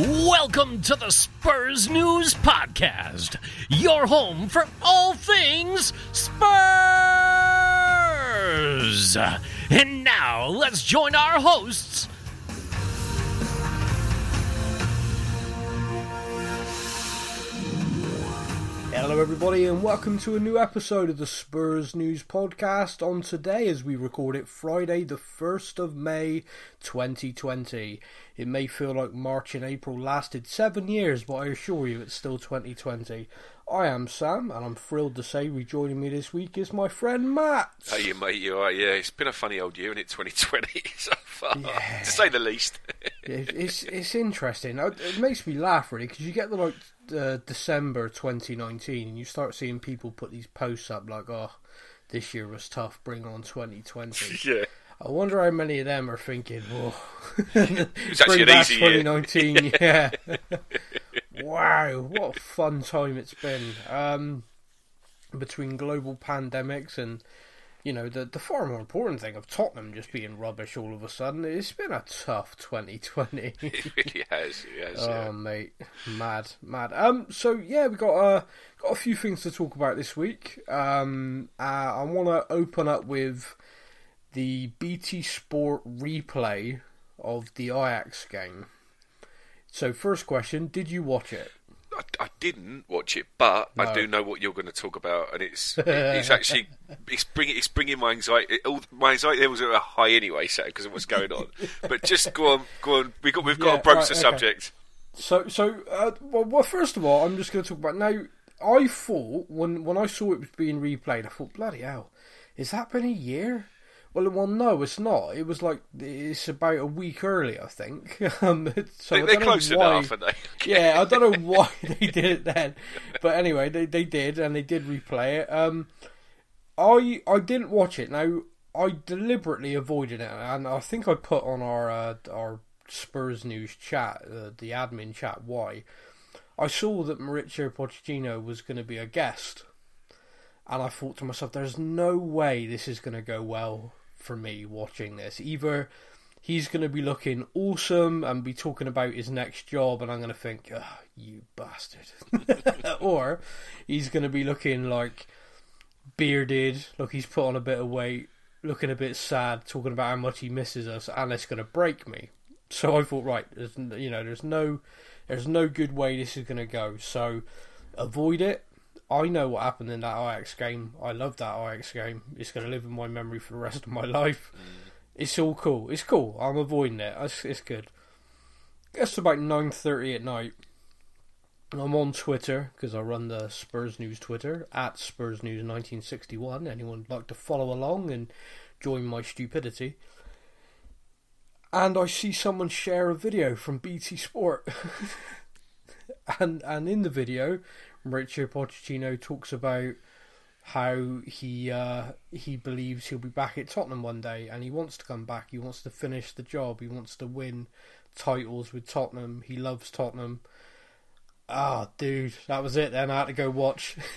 Welcome to the Spurs News Podcast, your home for all things Spurs. And now let's join our hosts. Hello, everybody, and welcome to a new episode of the Spurs News Podcast. On today, as we record it, Friday, the 1st of May 2020. It may feel like March and April lasted seven years, but I assure you it's still 2020. I am Sam, and I'm thrilled to say rejoining me this week is my friend Matt. Hey, you mate, you are. Yeah, it's been a funny old year, isn't it 2020 so far, yeah. to say the least. it's it's interesting. It makes me laugh really because you get the like uh, December 2019, and you start seeing people put these posts up like, "Oh, this year was tough. Bring on 2020." yeah. I wonder how many of them are thinking, "Oh, it's actually an easy 2019." Year. Yeah. wow, what a fun time it's been. Um, between global pandemics and you know the the far more important thing of Tottenham just being rubbish all of a sudden. It's been a tough 2020. it really has. Has oh yeah. mate, mad, mad. Um, so yeah, we got uh got a few things to talk about this week. Um, uh, I want to open up with the BT Sport replay of the Ajax game. So, first question: Did you watch it? I, I didn't watch it, but no. I do know what you're going to talk about, and it's it's actually it's bringing it's bringing my anxiety. All, my anxiety levels are high anyway, so because of what's going on. but just go on, go on. We got we've got yeah, to broach right, the okay. subject. So so uh, well, well, first of all, I'm just going to talk about now. I thought when when I saw it was being replayed, I thought, bloody hell, has that been a year? Well, well, no, it's not. It was like it's about a week early, I think. Um, so they, are close why, enough, aren't they? yeah, I don't know why they did it then, but anyway, they they did, and they did replay it. Um, I I didn't watch it. Now I deliberately avoided it, and I think I put on our uh, our Spurs news chat, uh, the admin chat, why. I saw that Mauricio Pochettino was going to be a guest, and I thought to myself, "There's no way this is going to go well for me watching this. Either he's going to be looking awesome and be talking about his next job, and I'm going to think, oh, you bastard. or he's going to be looking like bearded, look, he's put on a bit of weight, looking a bit sad, talking about how much he misses us, and it's going to break me. So I thought, right, there's, you know, there's no, there's no good way this is going to go. So avoid it. I know what happened in that IX game. I love that IX game. It's going to live in my memory for the rest of my life. Mm. It's all cool. It's cool. I'm avoiding it. It's, it's good. It's about 9.30 at night. I'm on Twitter because I run the Spurs News Twitter at Spurs News 1961. Anyone like to follow along and join my stupidity? And I see someone share a video from BT Sport, and and in the video, Mauricio Pochettino talks about how he uh, he believes he'll be back at Tottenham one day, and he wants to come back. He wants to finish the job. He wants to win titles with Tottenham. He loves Tottenham. Ah, oh, dude, that was it. Then I had to go watch.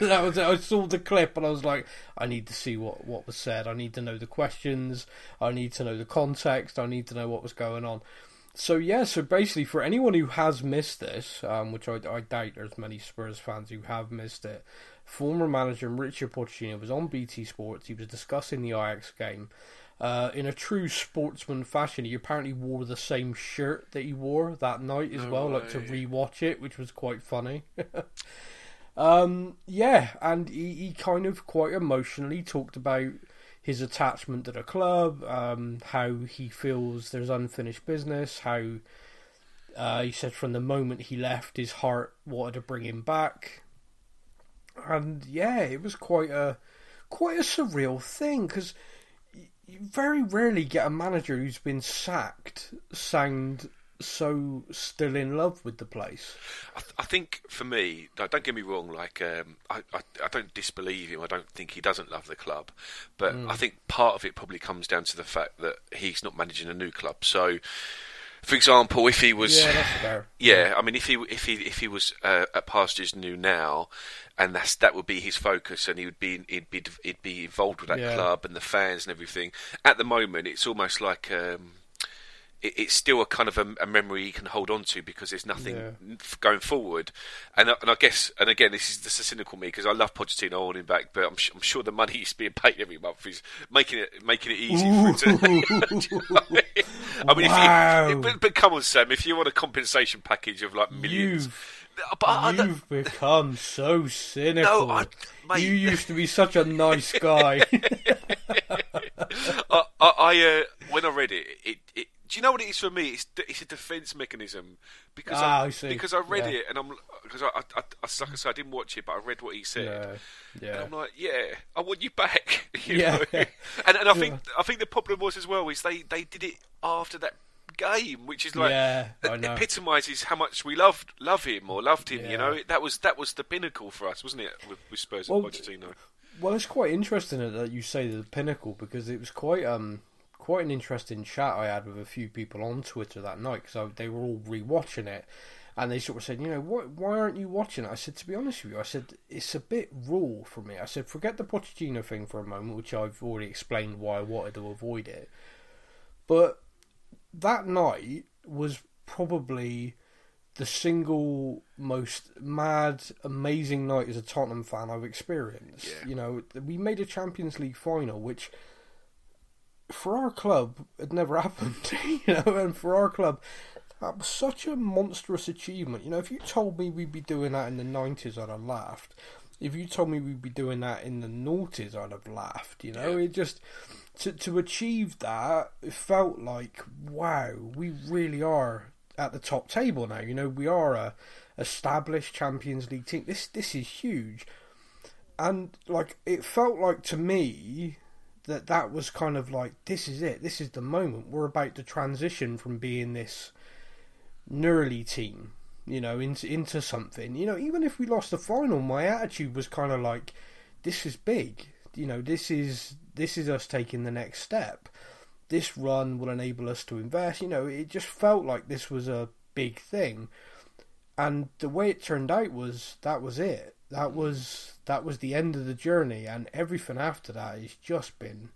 that was it. I saw the clip and I was like, I need to see what what was said. I need to know the questions. I need to know the context. I need to know what was going on so yeah, so basically, for anyone who has missed this, um, which I, I, doubt there's many Spurs fans who have missed it, former manager Richard Pochettino was on BT Sports. He was discussing the Ajax game. Uh, in a true sportsman fashion, he apparently wore the same shirt that he wore that night as no well, way. like to rewatch it, which was quite funny. um, yeah, and he, he kind of quite emotionally talked about his attachment to the club, um, how he feels there's unfinished business, how uh, he said from the moment he left, his heart wanted to bring him back, and yeah, it was quite a quite a surreal thing because you very rarely get a manager who's been sacked sound so still in love with the place. I, th- I think for me, don't get me wrong. Like um, I, I, I, don't disbelieve him. I don't think he doesn't love the club, but mm. I think part of it probably comes down to the fact that he's not managing a new club. So, for example, if he was, yeah, yeah I mean, if he if he if he was uh, at Pastures New now, and that's that would be his focus, and he would be he'd be he'd be involved with that yeah. club and the fans and everything. At the moment, it's almost like. Um, it, it's still a kind of a, a, memory you can hold on to because there's nothing Yeah. going forward. And and I guess and again this is this is cynical me because I love Pochettino holding back, but I'm, I'm sure the money he's being paid every month is making it making it easy for him to. You know I mean, I mean, Wow. if you, but, but come on, Sam, if you want a compensation package of like millions, You've but I, I don't- You've become so cynical. No, I- mate. you used to be such a nice guy. I, I, I uh, when I read it, it, it, do you know what it is for me? It's it's a defence mechanism because Ah, I, I see. because I read Yeah. it and I'm because I, I, I, like I said, I didn't watch it, but I read what he said. yeah, And yeah. I'm like, yeah, I want you back. you Yeah. know? and and I think I think the problem was as well is they, they did it after that game, which is like Yeah, that epitomises how much we loved love him or loved him. You know, that was that was the pinnacle for us, wasn't it? With, with Spurs Well, and Pochettino. Well, it's quite interesting that you say the pinnacle because it was quite um quite an interesting chat I had with a few people on Twitter that night because they were all rewatching it. And they sort of said, you know, why, why aren't you watching it? I said, to be honest with you, I said, it's a bit raw for me. I said, forget the Pochettino thing for a moment, which I've already explained why I wanted to avoid it. But that night was probably the single most mad, amazing night as a Tottenham fan I've experienced. Yeah. You know, we made a Champions League final, which for our club it never happened. You know, and for our club, that was such a monstrous achievement. You know, if you told me we'd be doing that in the nineties, I'd have laughed. If you told me we'd be doing that in the noughties, I'd have laughed. You know, Yeah. it just to to achieve that, it felt like wow, we really are at the top table now. You know, we are a established Champions League team. This this is huge, and like it felt like to me that that was kind of like this is it. This is the moment. We're about to transition from being this Nurly team, you know, into into something. You know, even if we lost the final, my attitude was kind of like, this is big. You know, this is this is us taking the next step. This run will enable us to invest. You know, it just felt like this was a big thing, and the way it turned out was that was it. That was that was the end of the journey, and everything after that has just been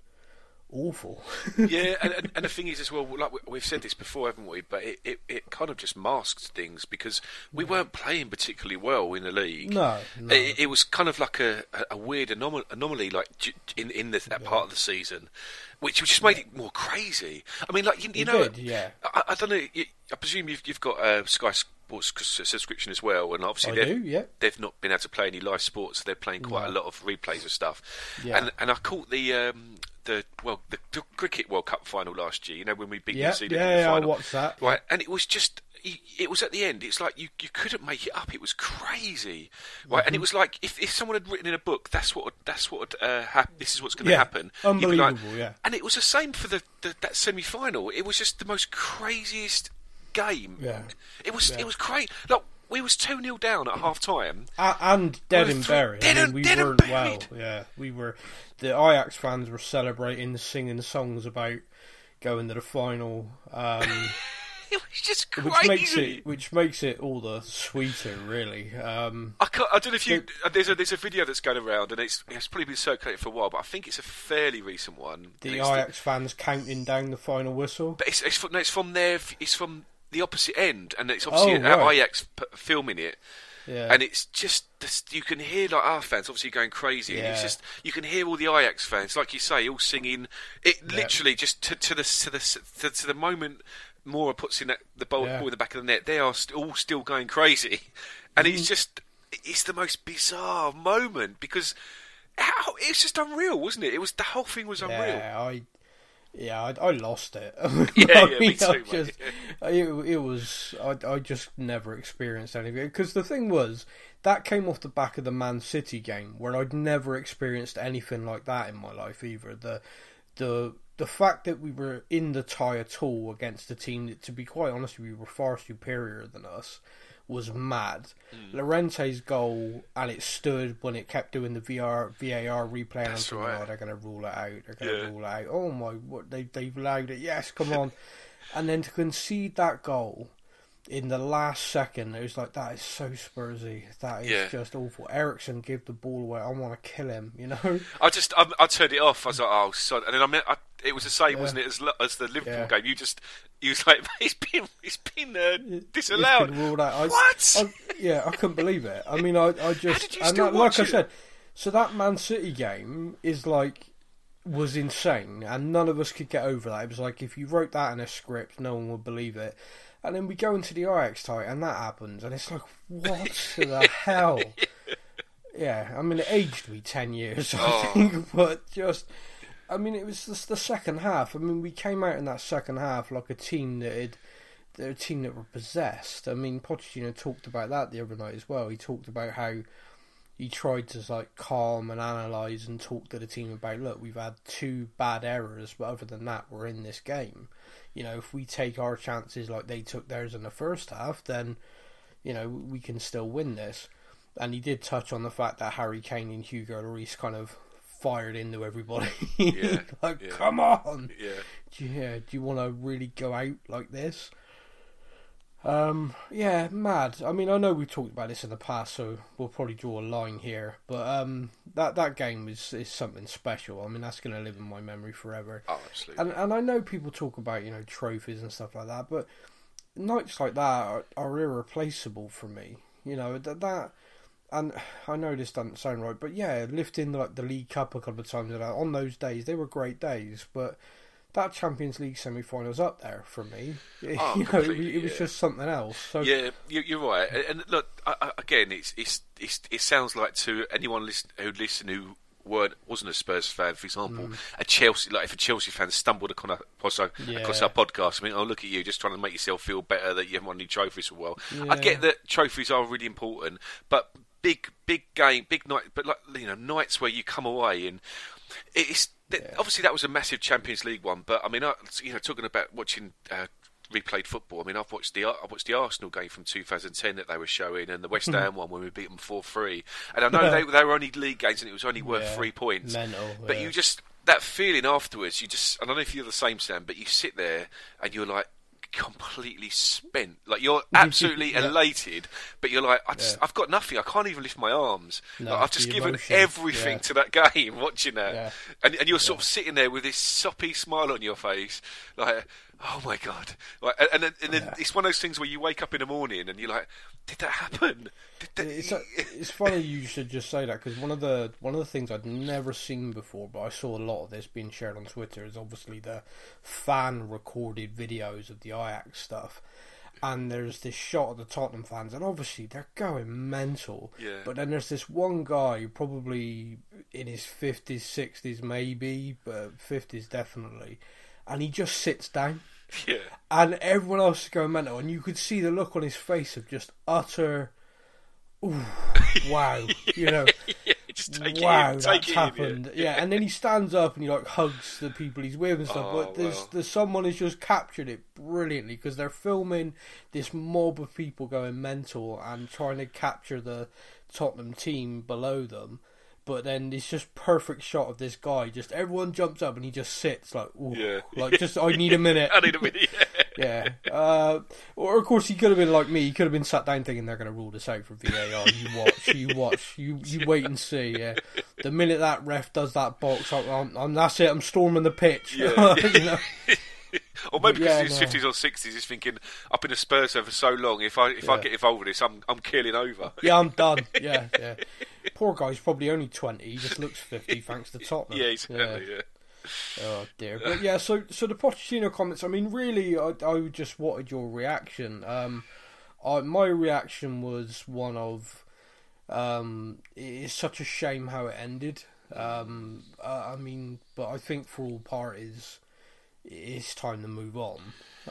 awful. yeah, and, and, and the thing is as well, like we- we've said this before, haven't we? But it, it, it kind of just masked things because we weren't playing particularly well in the league. No, no. It, it was kind of like a, a, weird anom- anomaly, like in in the, that part of the season, which just made it more crazy. I mean, like you, you know, did, yeah. I, I don't know. I presume you've you've got a Sky Sports subscription as well, and obviously they've, do, yeah. they've not been able to play any live sports. so They're playing quite No. a lot of replays of stuff. Yeah. And and I caught the um, the well the, the cricket World Cup final last year. You know when we beat Yeah, New Zealand yeah, in the yeah, I final. watched that. Right, and it was just. It was at the end. It's like you, you couldn't make it up. It was crazy, right? Mm-hmm. And it was like if, if someone had written in a book, that's what that's what uh, hap- this is what's going to Yeah, happen. you'd like- unbelievable, yeah. And it was the same for the, the that semi final. It was just the most craziest game. Yeah. It was Yeah. it was great. Look, we was two 0 down at half time. A- and dead and buried. dead I mean, we dead weren't well. buried. Yeah, we were. The Ajax fans were celebrating, singing songs about going to the final, um, It was just crazy. which makes it which makes it all the sweeter, really. Um, I, I don't know if you. uh, There's a there's a video that's going around, and it's it's probably been circulated for a while, but I think it's a fairly recent one. The Ajax fans counting down the final whistle. but it's it's from, no, it's from there. It's from the opposite end, and it's obviously Oh, right. Ajax p- filming it. Yeah, And it's just you can hear like our fans obviously going crazy. And it's just you can hear all the Ajax fans, like you say, all singing. It literally just to, to the to the to, to the moment Moura puts in that, the ball, Yeah. ball in the back of the net. They are st- all still going crazy, and Mm-hmm. it's just it's the most bizarre moment because how it's just unreal, wasn't it? It was the whole thing was unreal. yeah, I. Yeah, I, I lost it. Yeah, I yeah, me mean, too, just, it, it was. I, I just never experienced anything because the thing was that came off the back of the Man City game where I'd never experienced anything like that in my life either. The the the fact that we were in the tie at all against a team that, to be quite honest, we were far superior than us was mad. Hmm. Lorente's goal and it stood when it kept doing the VR VAR replay. And I'm right. oh, they're going to rule it out. They're going to Yeah. rule it out. Oh my, what they they've allowed it. Yes, come on. and then to concede that goal, in the last second, it was like that is so Spursy. That is Yeah. just awful. Eriksen give the ball away. I want to kill him. You know. I just I, I turned it off. I was like, oh, son. and then I meant I, it was the same, Yeah. wasn't it, as, as the Liverpool Yeah. game? You just you was like, it's been it's been uh, It's disallowed. been ruled out. I, What? I, yeah, I couldn't believe it. I mean, I, I just and that- like I said, so that Man City game is like was insane, and none of us could get over that. It was like if you wrote that in a script, no one would believe it. And then we go into the Ajax tie, and that happens, and it's like, what the hell? Yeah, I mean, it aged me ten years, I Oh. think, but just. I mean, it was just the second half. I mean, we came out in that second half like a team that had a team that were possessed. I mean, Pochettino talked about that the other night as well. He talked about how he tried to like calm and analyze and talk to the team about, look, we've had two bad errors, but other than that, we're in this game. You know, if we take our chances like they took theirs in the first half, then you know we can still win this. And he did touch on the fact that Harry Kane and Hugo Lloris kind of fired into everybody. Yeah, like, yeah. come on Yeah. do you, yeah, do you want to really go out like this? Um, yeah, mad. I mean, I know we've talked about this in the past, so we'll probably draw a line here. But um, that that game is is something special. I mean, that's going to live in my memory forever. Oh, absolutely. And and I know people talk about you know trophies and stuff like that, but nights like that are, are irreplaceable for me. You know that that. And I know this doesn't sound right, but yeah, lifting like the League Cup a couple of times on those days they were great days. But that Champions League semi-finals up there for me. Oh, you know, it, it was yeah. just something else. So Yeah, you, you're right. And, look, again, it's, it's it's it sounds like to anyone listen, who listen who weren't wasn't a Spurs fan, for example, mm. a Chelsea like if a Chelsea fan stumbled across our, across our, across our podcast, I mean, oh look at you, just trying to make yourself feel better that you haven't won any trophies for a while. I get that trophies are really important, but big big game, big night, but like you know nights where you come away and it's th- obviously that was a massive Champions League one, but I mean, I, you know, talking about watching. Uh, replayed football. I mean, I've watched the I watched the Arsenal game from 2010 that they were showing, and the West Ham one when we beat them four three. And I know they they were only league games, and it was only worth Yeah, three points. mental, but yeah. you just that feeling afterwards. You just I don't know if you're the same, Sam, but you sit there and you're like completely spent. Like you're absolutely Yeah. elated, but you're like, I just, Yeah. I've got nothing. I can't even lift my arms. No, Like, I've just given emotion, everything yeah. to that game, watching that, and and you're sort of sitting there with this soppy smile on your face, like, oh my god, like, and, and then, and then it's one of those things where you wake up in the morning and you're like, did that happen? Did that... It's it's funny you should just say that because one of the one of the things I'd never seen before, but I saw a lot of this being shared on Twitter is obviously the fan recorded videos of the Ajax stuff. And there's this shot of the Tottenham fans, and obviously they're going mental. Yeah. But then there's this one guy, probably in his fifties, sixties, maybe, but fifties definitely, and he just sits down yeah. and everyone else is going mental, and you could see the look on his face of just utter, ooh, wow, you know, yeah, just take wow, it in, that's it in, yeah. happened. yeah. and then he stands up and he like hugs the people he's with and stuff. Oh, but there's, wow. there's someone who's just captured it brilliantly because they're filming this mob of people going mental and trying to capture the Tottenham team below them. But then it's just perfect shot of this guy. Just everyone jumps up and he just sits like, Yeah. like just I need a minute. I need a minute. Yeah. Yeah. Uh, or of course he could have been like me. He could have been sat down thinking they're going to rule this out for VAR. You watch, you watch, you you wait and see. Yeah. The minute that ref does that box, I'm, I'm, I'm that's it. I'm storming the pitch. Yeah. You know? Or maybe because Yeah, he's no. fifties or sixties, he's thinking, "I've been a Spurs fan for so long. If I if I get involved with this, I'm I'm killing over." Yeah, I'm done. Yeah, yeah. Poor guy's probably only twenty. He just looks fifty thanks to Tottenham. yeah, exactly. Yeah. Oh dear. But yeah, so so the Pochettino comments. I mean, really, I I just wanted your reaction. Um, I, my reaction was one of, um, it's such a shame how it ended. Um, uh, I mean, but I think for all parties, it's time to move on.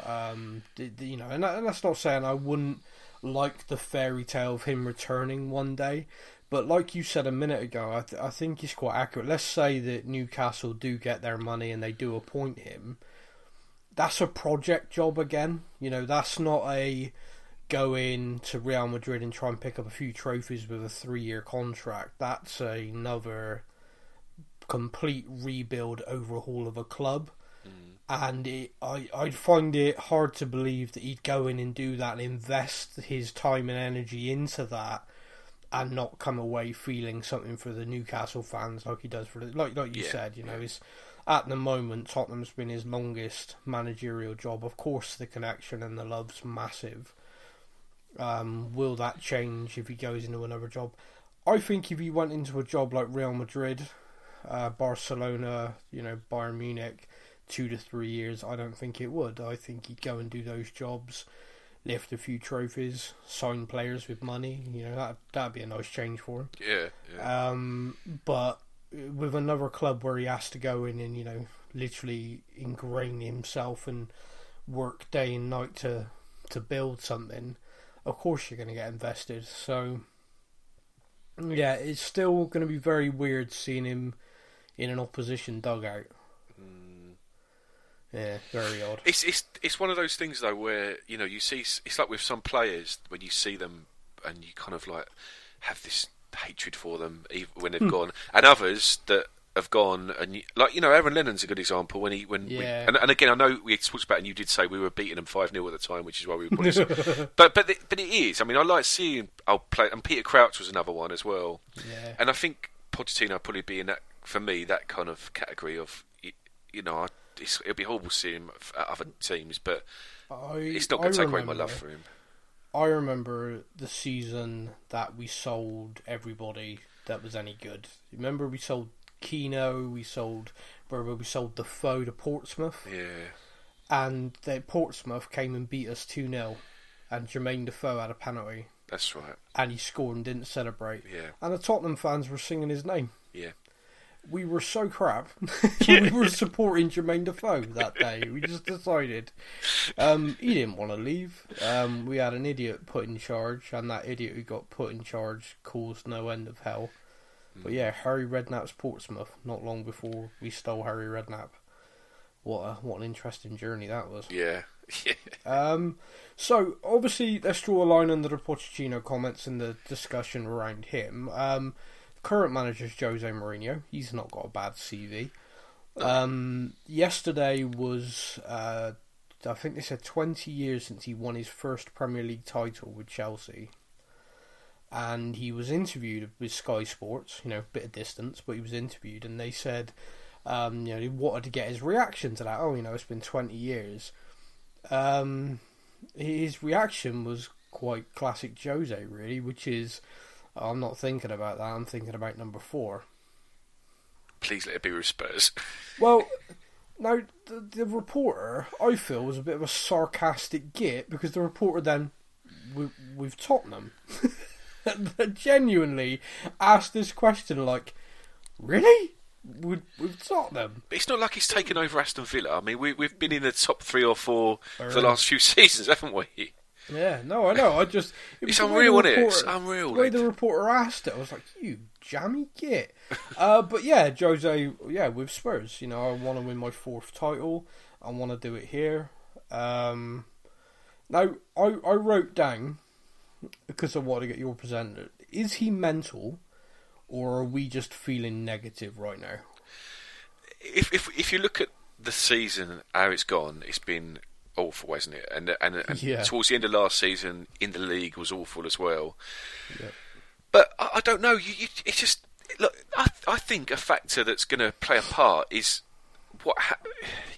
Um, you know, and that's not saying I wouldn't like the fairy tale of him returning one day. But like you said a minute ago, I, th- I think it's quite accurate. Let's say that Newcastle do get their money and they do appoint him. That's a project job again. You know, that's not a go in to Real Madrid and try and pick up a few trophies with a three year contract. That's another complete rebuild overhaul of a club. And it, I I find it hard to believe that he'd go in and do that and invest his time and energy into that and not come away feeling something for the Newcastle fans like he does for the like like you Yeah, said, you know, it's at the moment Tottenham's been his longest managerial job. Of course the connection and the love's massive. Um, will that change if he goes into another job? I think if he went into a job like Real Madrid, uh, Barcelona, you know, Bayern Munich, two to three years, I don't think it would. I think he'd go and do those jobs, lift a few trophies, sign players with money. You know, that that'd be a nice change for him. Yeah, yeah. Um, but with another club where he has to go in and you know literally ingrain himself and work day and night to to build something, of course you're going to get invested. So yeah, it's still going to be very weird seeing him in an opposition dugout. Yeah, very odd. It's it's it's one of those things though where you know you see it's like with some players when you see them and you kind of like have this hatred for them even when they've hmm. gone, and others that have gone and you, like you know Aaron Lennon's a good example when he when we, and, and again I know we talked about and you did say we were beating them five 0 at the time, which is why we were probably but but it, but it is. I mean I like seeing I'll play and Peter Crouch was another one as well, Yeah. and I think Pochettino probably be in that for me that kind of category of y- you know I, it's, it'll be horrible seeing him at other teams, but I, it's not going to take away my love for him. I remember the season that we sold everybody that was any good. Remember we sold Keno, we sold remember we sold Defoe to Portsmouth Yeah, and they, Portsmouth came and beat us 2-0 and Jermaine Defoe had a penalty that's right. and he scored and didn't celebrate. Yeah, And the Tottenham fans were singing his name. yeah. We were so crap. we were supporting Jermaine Defoe that day. We just decided. Um, he didn't want to leave. Um, we had an idiot put in charge, and that idiot who got put in charge caused no end of hell. But yeah, Harry Redknapp's Portsmouth. Not long before we stole Harry Redknapp. What a what an interesting journey that was. Yeah, yeah. Um, so obviously, let's draw a line under the Pochettino comments and the discussion around him. Um, current manager is Jose Mourinho. He's not got a bad CV. Um, yesterday was, uh, I think they said, 20 years since he won his first Premier League title with Chelsea. And he was interviewed with Sky Sports, you know, a bit of distance, but he was interviewed, and they said, um, you know, they wanted to get his reaction to that. Oh, you know, it's been 20 years um, his reaction was quite classic Jose, really, which is, I'm not thinking about that. I'm thinking about number four. Please let it be with Spurs. Well, now the, the reporter, I feel, was a bit of a sarcastic git because the reporter then, with, with Tottenham, genuinely asked this question like, "Really? With, with Tottenham?" It's not like he's taken over Aston Villa. I mean, we, we've been in the top three or four for the last few seasons, haven't we? Yeah, no, I know. I just it It's was unreal, isn't it? It's unreal, The way the reporter asked it, I was like, "You jammy git." uh, but yeah, Jose, yeah, with Spurs, you know, I want to win my fourth title. I want to do it here. Um, now, I I wrote down because I want to get your presenter. Is he mental, or are we just feeling negative right now? If if if you look at the season, how it's gone, it's been awful, hasn't it? And and, and Yeah. towards the end of last season, in the league, was awful as well. Yeah. But I, I don't know. You, you, it's just look. I I think a factor that's going to play a part is what ha-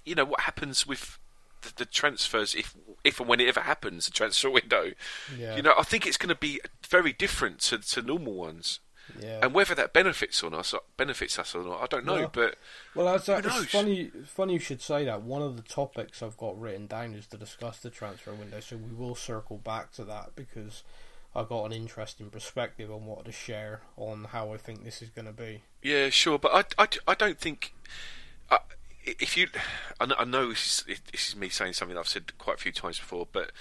you know what happens with the, the transfers if if and when it ever happens, the transfer window. Yeah. You know, I think it's going to be very different to, to normal ones. Yeah. And whether that benefits us, benefits us or not, I don't know. Well, but Well, that's, Who it's funny. Funny you should say that. One of the topics I've got written down is to discuss the transfer window, so we will circle back to that because I got an interesting perspective on what to share on how I think this is going to be. Yeah, sure, but I, I, I don't think uh, if you. I know, I know this, is, this is me saying something I've said quite a few times before, but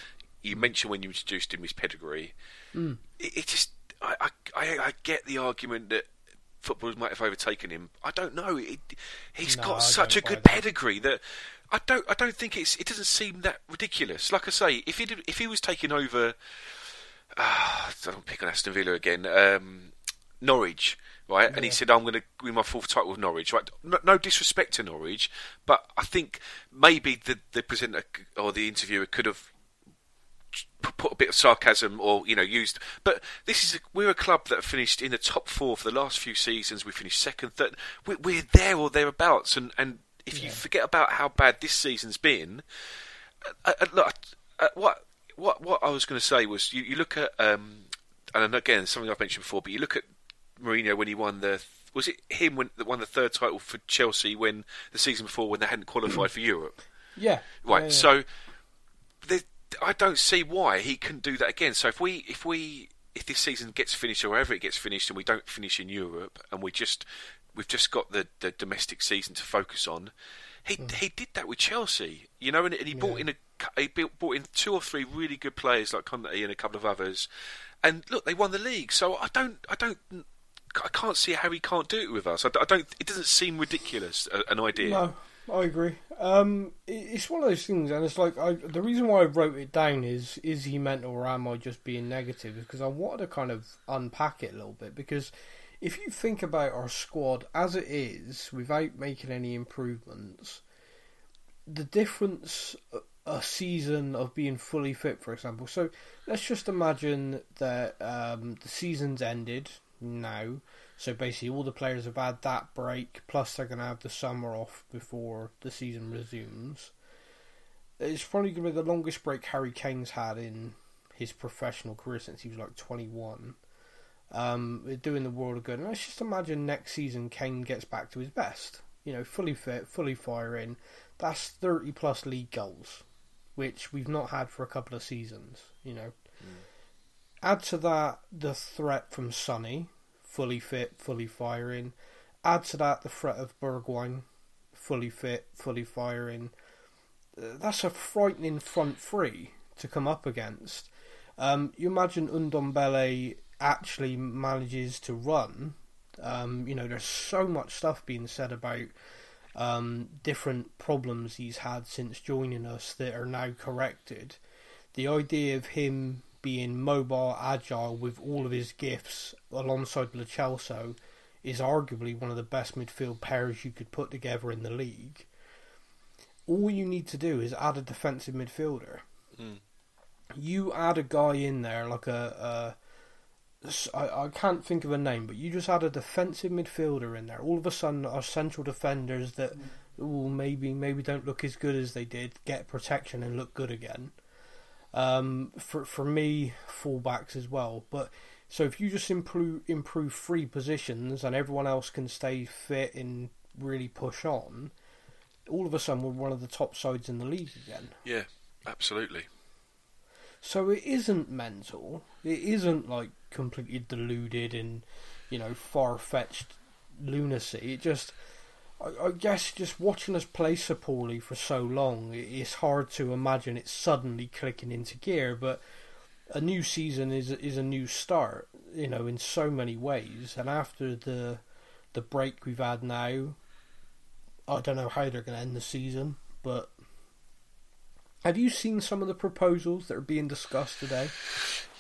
you mentioned when you introduced him his pedigree. It, it just I, I, I, get the argument that footballers might have overtaken him. I don't know. It, he's No, got I such a good that. pedigree that. I don't. I don't think it's. It doesn't seem that ridiculous. Like I say, if he did, if he was taking over, uh, I don't pick on Aston Villa again. Um, Norwich right? And he said, "I'm going to win my fourth title with Norwich." Right? No, no, disrespect to Norwich, but I think maybe the the presenter or the interviewer could have put a bit of sarcasm or you know used but this is a, we're a club that finished in the top four for the last few seasons. We finished second third. We're, we're there or thereabouts. And and if yeah. you forget about how bad this season's been uh, uh, look, uh, what what what I was going to say was you, you look at um, and again something I've mentioned before but you look at Mourinho when he won the was it him when that won the third title for Chelsea when the season before when they hadn't qualified for Europe? Yeah. Right yeah, yeah. so I don't see why he couldn't do that again. So if we if we if this season gets finished or wherever it gets finished and we don't finish in Europe and we just we've just got the, the domestic season to focus on, he mm. he did that with Chelsea, you know, and, and he yeah. brought in a he built, brought in two or three really good players like Kanté and a couple of others, and look, they won the league. So I don't I don't I can't see how he can't do it with us. I, I don't. It doesn't seem ridiculous an idea. No, I agree. Um, it's one of those things, and it's like I, the reason why I wrote it down is is he mental or am I just being negative? Because I wanted to kind of unpack it a little bit. Because if you think about our squad as it is, without making any improvements, the difference a season of being fully fit, for example. So let's just imagine that um, the season's ended now so basically, all the players have had that break, plus they're going to have the summer off before the season resumes. It's probably going to be the longest break Harry Kane's had in his professional career since he was like 21. Um, doing the world of good. And let's just imagine next season Kane gets back to his best. You know, fully fit, fully firing. That's 30 plus league goals, which we've not had for a couple of seasons. You know. Mm. Add to that the threat from Sonny, fully fit, fully firing. Add to that the threat of Bergwijn, fully fit, fully firing. Uh, that's a frightening front three to come up against. Um, you imagine Ndombele actually manages to run. Um, you know, there's so much stuff being said about um, different problems he's had since joining us that are now corrected. The idea of him being mobile, agile with all of his gifts alongside Lo Celso is arguably one of the best midfield pairs you could put together in the league. All you need to do is add a defensive midfielder. Mm. You add a guy in there like a, a I, I can't think of a name, but you just add a defensive midfielder in there. All of a sudden, our central defenders that mm. ooh, maybe maybe don't look as good as they did get protection and look good again. Um, for for me, fullbacks as well. But so if you just improve improve three positions and everyone else can stay fit and really push on, all of a sudden we're one of the top sides in the league again. Yeah, absolutely. So it isn't mental. It isn't like completely deluded and you know far fetched lunacy. It just I, I guess just watching us play so poorly for so long, it's hard to imagine it suddenly clicking into gear. But a new season is is a new start, you know, in so many ways. And after the the break we've had now, I don't know how they're going to end the season. But have you seen some of the proposals that are being discussed today?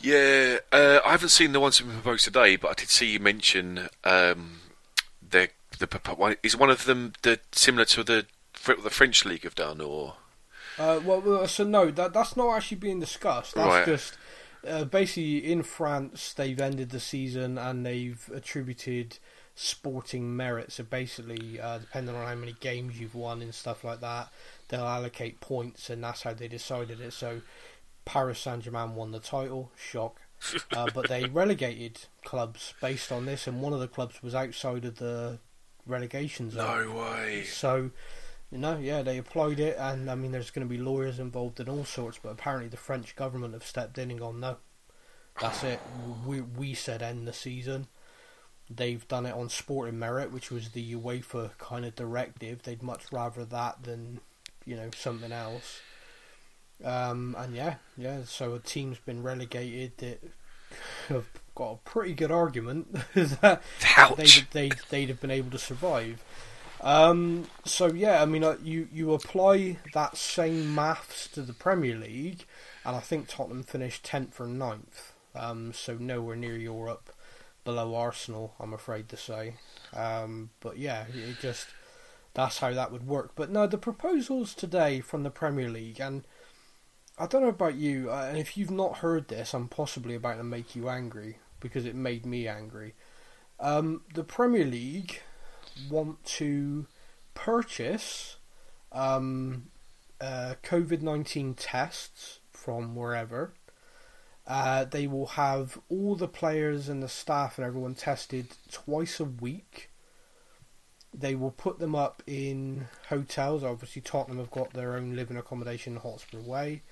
Yeah, uh, I haven't seen the ones have proposed today, but I did see you mention um, they're the is one of them the similar to the the French league have done, or? Uh, well, so no, that that's not actually being discussed. That's right. just uh, basically in France they've ended the season and they've attributed sporting merit. So basically, uh, depending on how many games you've won and stuff like that, they'll allocate points, and that's how they decided it. So Paris Saint Germain won the title. Shock. uh, but they relegated clubs based on this, and one of the clubs was outside of the relegation zone. No way. So, you know, yeah, they applied it, and I mean, there's going to be lawyers involved and all sorts, but apparently the French government have stepped in and gone, no, that's it. We we said end the season. They've done it on sporting merit, which was the UEFA kind of directive. They'd much rather that than you know something else. Um, and yeah, yeah. So a team's been relegated that have got a pretty good argument that they'd, they'd, they'd have been able to survive. Um, so yeah, I mean, uh, you you apply that same maths to the Premier League, and I think Tottenham finished tenth or 9th, um, so nowhere near Europe. below Arsenal. I'm afraid to say, um, but yeah, it just that's how that would work. But no, the proposals today from the Premier League, and I don't know about you, uh, and if you've not heard this, I'm possibly about to make you angry because it made me angry. Um, the Premier League want to purchase um, uh, COVID 19 tests from wherever. Uh, they will have all the players and the staff and everyone tested twice a week. They will put them up in hotels. Obviously, Tottenham have got their own living accommodation in Hotspur Way.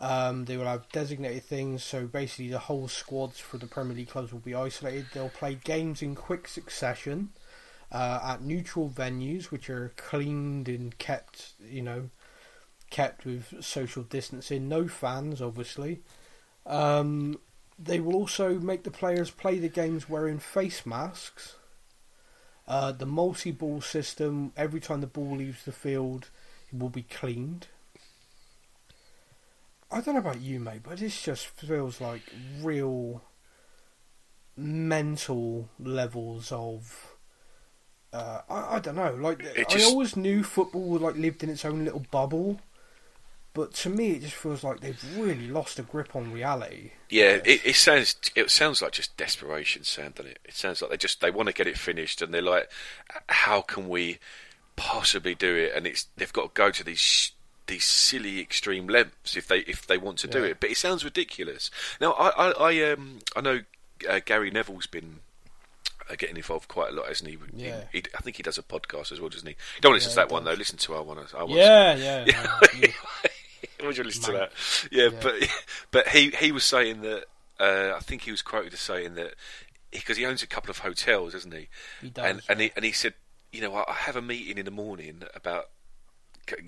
Um, they will have designated things, so basically the whole squads for the Premier League clubs will be isolated. They'll play games in quick succession uh, at neutral venues, which are cleaned and kept, you know, kept with social distancing. No fans, obviously. Um, they will also make the players play the games wearing face masks. Uh, the multi-ball system, every time the ball leaves the field, it will be cleaned. I don't know about you, mate, but this just feels like real mental levels of. Uh, I, I don't know. Like just... I always knew football like lived in its own little bubble, but to me, it just feels like they've really lost a grip on reality. Yeah, it, it, sounds it sounds like just desperation, Sam, doesn't it? It sounds like they just they want to get it finished, and they're like, how can we possibly do it? And it's they've got to go to these these silly extreme lengths if they if they want to yeah. do it. But it sounds ridiculous. Now I I, I um I know uh, Gary Neville's been uh, getting involved quite a lot, hasn't he? Yeah. He, he, I think he does a podcast as well, doesn't he? You don't listen yeah, to that one though. Listen to our one. Our yeah, yeah, yeah. Would you listen to that? Yeah, yeah, but but he he was saying that uh, I think he was quoted as saying that because he, he, owns a couple of hotels, doesn't he? He does. And and he and he said, you know, I have a meeting in the morning about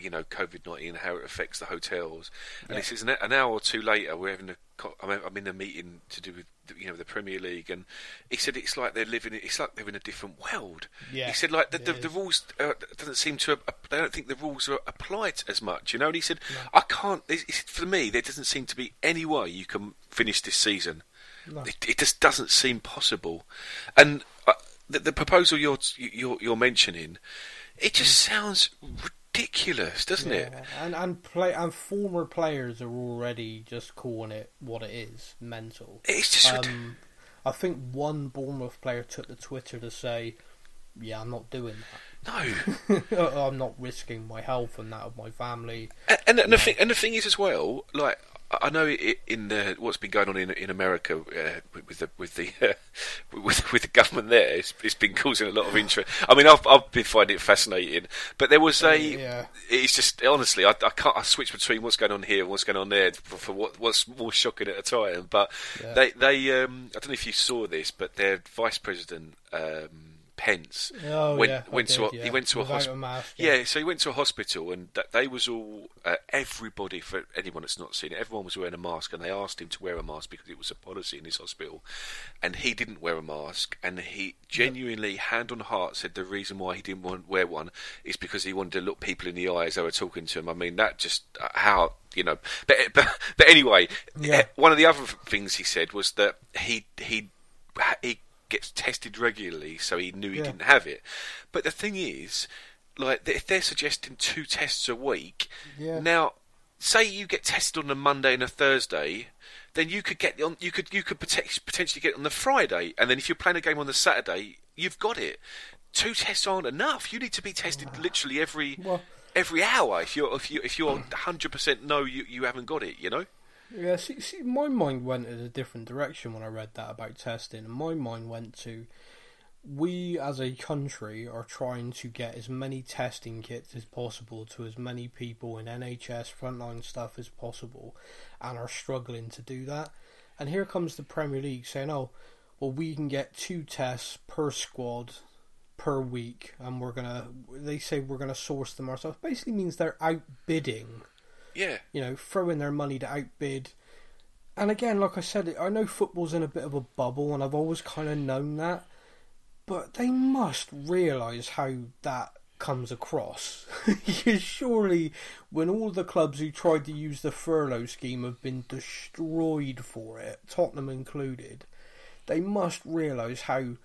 you know COVID nineteen and how it affects the hotels. And yeah. he says an hour or two later, we're having a I'm in a meeting to do with you know the Premier League, and he said it's like they're living. It's like they're in a different world. Yeah, he said like the, the, the, rules uh, doesn't seem to. Uh, they don't think the rules are applied as much. You know, and he said no. I can't. for me, there doesn't seem to be any way you can finish this season. No. It, it, just doesn't seem possible, and uh, the, the, proposal you're you're, you're mentioning, it just mm. sounds ridiculous, doesn't yeah. it? And and play and former players are already just calling it what it is, mental. It's just. Um, I think one Bournemouth player took to Twitter to say, "Yeah, I'm not doing that." No, I'm not risking my health and that of my family. And, and, and the thing, and the thing is as well, like I know in the, what's been going on in in America uh, with the with the uh, with with the government there, it's, it's been causing a lot of interest. I mean, I've I've been finding it fascinating, but there was a. Yeah. It's just honestly, I, I can't I switch between what's going on here and what's going on there for, for what what's more shocking at a time. But yeah. they they um, I don't know if you saw this, but their vice president. Um, Pence oh, went, yeah, went did, to a, yeah. he went to a hospital. Yeah. yeah. so he went to a hospital, and that they was all uh, everybody for anyone that's not seen it. Everyone was wearing a mask, and they asked him to wear a mask because it was a policy in his hospital, and he didn't wear a mask, and he genuinely, hand on heart, said the reason why he didn't want wear one is because he wanted to look people in the eye as they were talking to him. I mean, that just uh, how you know, but but, but anyway, yeah. one of the other things he said was that he he he gets tested regularly, so he knew he yeah. didn't have it. But the thing is, like, if they're suggesting two tests a week, yeah. now say you get tested on a Monday and a Thursday, then you could get on. You could you could potentially get on the Friday, and then if you're playing a game on the Saturday, you've got it. Two tests aren't enough. You need to be tested literally every well, every hour if you're if you if you're hundred percent no you you haven't got it. You know. Yeah, see, see, my mind went in a different direction when I read that about testing, and my mind went to we as a country are trying to get as many testing kits as possible to as many people in NHS frontline stuff as possible, and are struggling to do that. And here comes the Premier League saying, "Oh, well, we can get two tests per squad." Per week, and we're gonna. They say we're gonna source them ourselves. Basically, means they're outbidding yeah. You know, throwing their money to outbid. And again, like I said, I know football's in a bit of a bubble, and I've always kind of known that. But they must realise how that comes across. Surely, when all the clubs who tried to use the furlough scheme have been destroyed for it, Tottenham included, they must realise how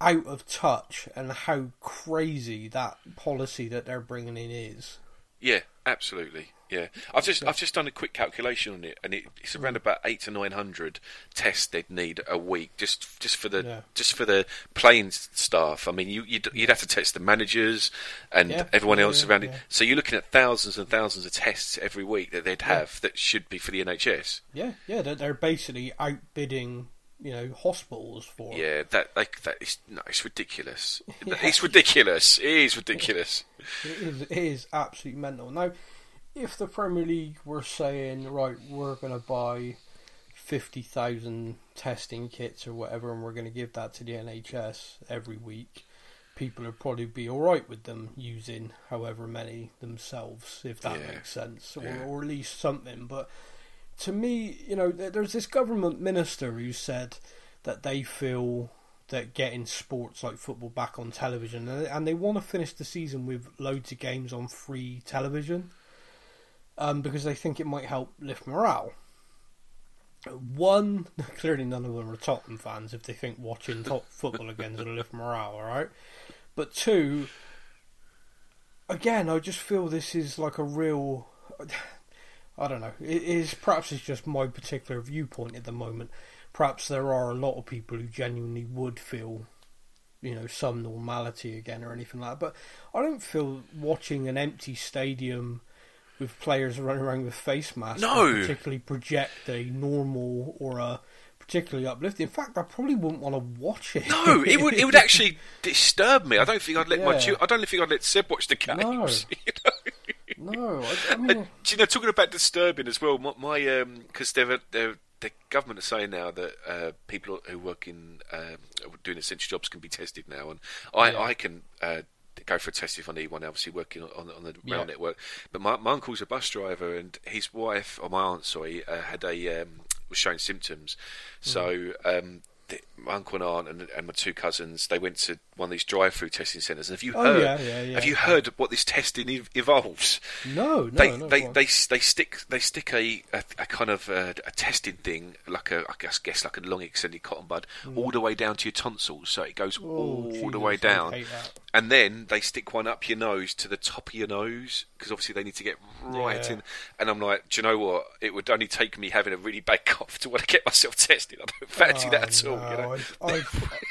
out of touch and how crazy that policy that they're bringing in is. Yeah, absolutely. Yeah, I've just I've just done a quick calculation on it, and it, it's around mm. about eight to nine hundred tests they'd need a week just just for the Yeah. just for the playing staff. I mean, you you'd, you'd have to test the managers and Yeah. everyone else yeah, around yeah. it. So you're looking at thousands and thousands of tests every week that they'd have that should be for the NHS. Yeah, yeah, they're, they're basically outbidding, you know, hospitals for. Yeah, that like that is no, it's ridiculous. It's ridiculous. It is ridiculous. It is, it is absolutely mental. Now, if the Premier League were saying, right, we're going to buy 50,000 testing kits or whatever, and we're going to give that to the NHS every week, people would probably be alright with them using however many themselves, if that Yeah. makes sense, or, Yeah. or at least something. But to me, you know, there's this government minister who said that they feel that getting sports like football back on television, and and they want to finish the season with loads of games on free television, um, because they think it might help lift morale. One, clearly none of them are Tottenham fans if they think watching top football again is going to lift morale, alright? But two, again, I just feel this is like a real. I don't know. It is perhaps it's just my particular viewpoint at the moment. Perhaps there are a lot of people who genuinely would feel, you know, some normality again or anything like that. But I don't feel watching an empty stadium with players running around with face masks No. particularly project a normal or a particularly uplifting. In fact, I probably wouldn't want to watch it. No, it would it would actually disturb me. I don't think I'd let my Yeah. chil- I don't think I'd let Seb watch the games. No. you know? no, I, I mean, Do you know, talking about disturbing as well, my, my um, because they're, they're, the government are saying now that uh, people who work in um, doing essential jobs can be tested now, and I, Yeah. I can uh, go for a test if I need one. Obviously, working on on the rail Yeah. network, but my, my uncle's a bus driver, and his wife or my aunt, sorry, uh, had a um, was showing symptoms, so. Um, the, my uncle and aunt and, and my two cousins, they went to one of these drive-through testing centres. And have you Oh, heard? yeah, yeah, yeah. Have you heard what this testing ev- involves? no, no, they no. they, they they stick they stick a a, a kind of uh, a testing thing like a I guess guess like a long extended cotton bud all the way down to your tonsils, so it goes Mm. Oh, all Jesus, the way down. And then they stick one up your nose to the top of your nose because obviously they need to get right Yeah. in. And I'm like, do you know what? It would only take me having a really bad cough to want to get myself tested. I don't fancy that at all. Oh, You know? I'd, I'd,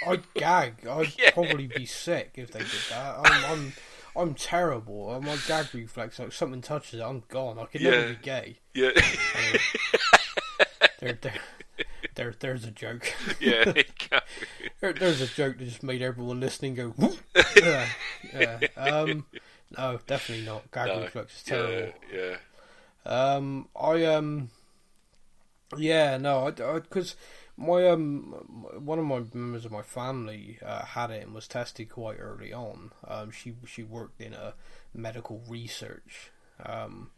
I'd gag. I'd Yeah. probably be sick if they did that. I'm, I'm, I'm terrible. Uh, My gag reflex, like something touches it, I'm gone. I could Yeah. never be gay. Yeah, There, there, there, there's a joke. yeah. there you go. There, there's a joke that just made everyone listening go. Whoop. yeah, yeah. Um, no, definitely not. Gag No, reflex is yeah, terrible. yeah. Um, I um, yeah, no, I because my um, one of my members of my family uh, had it and was tested quite early on. Um, she she worked in a medical research. Um,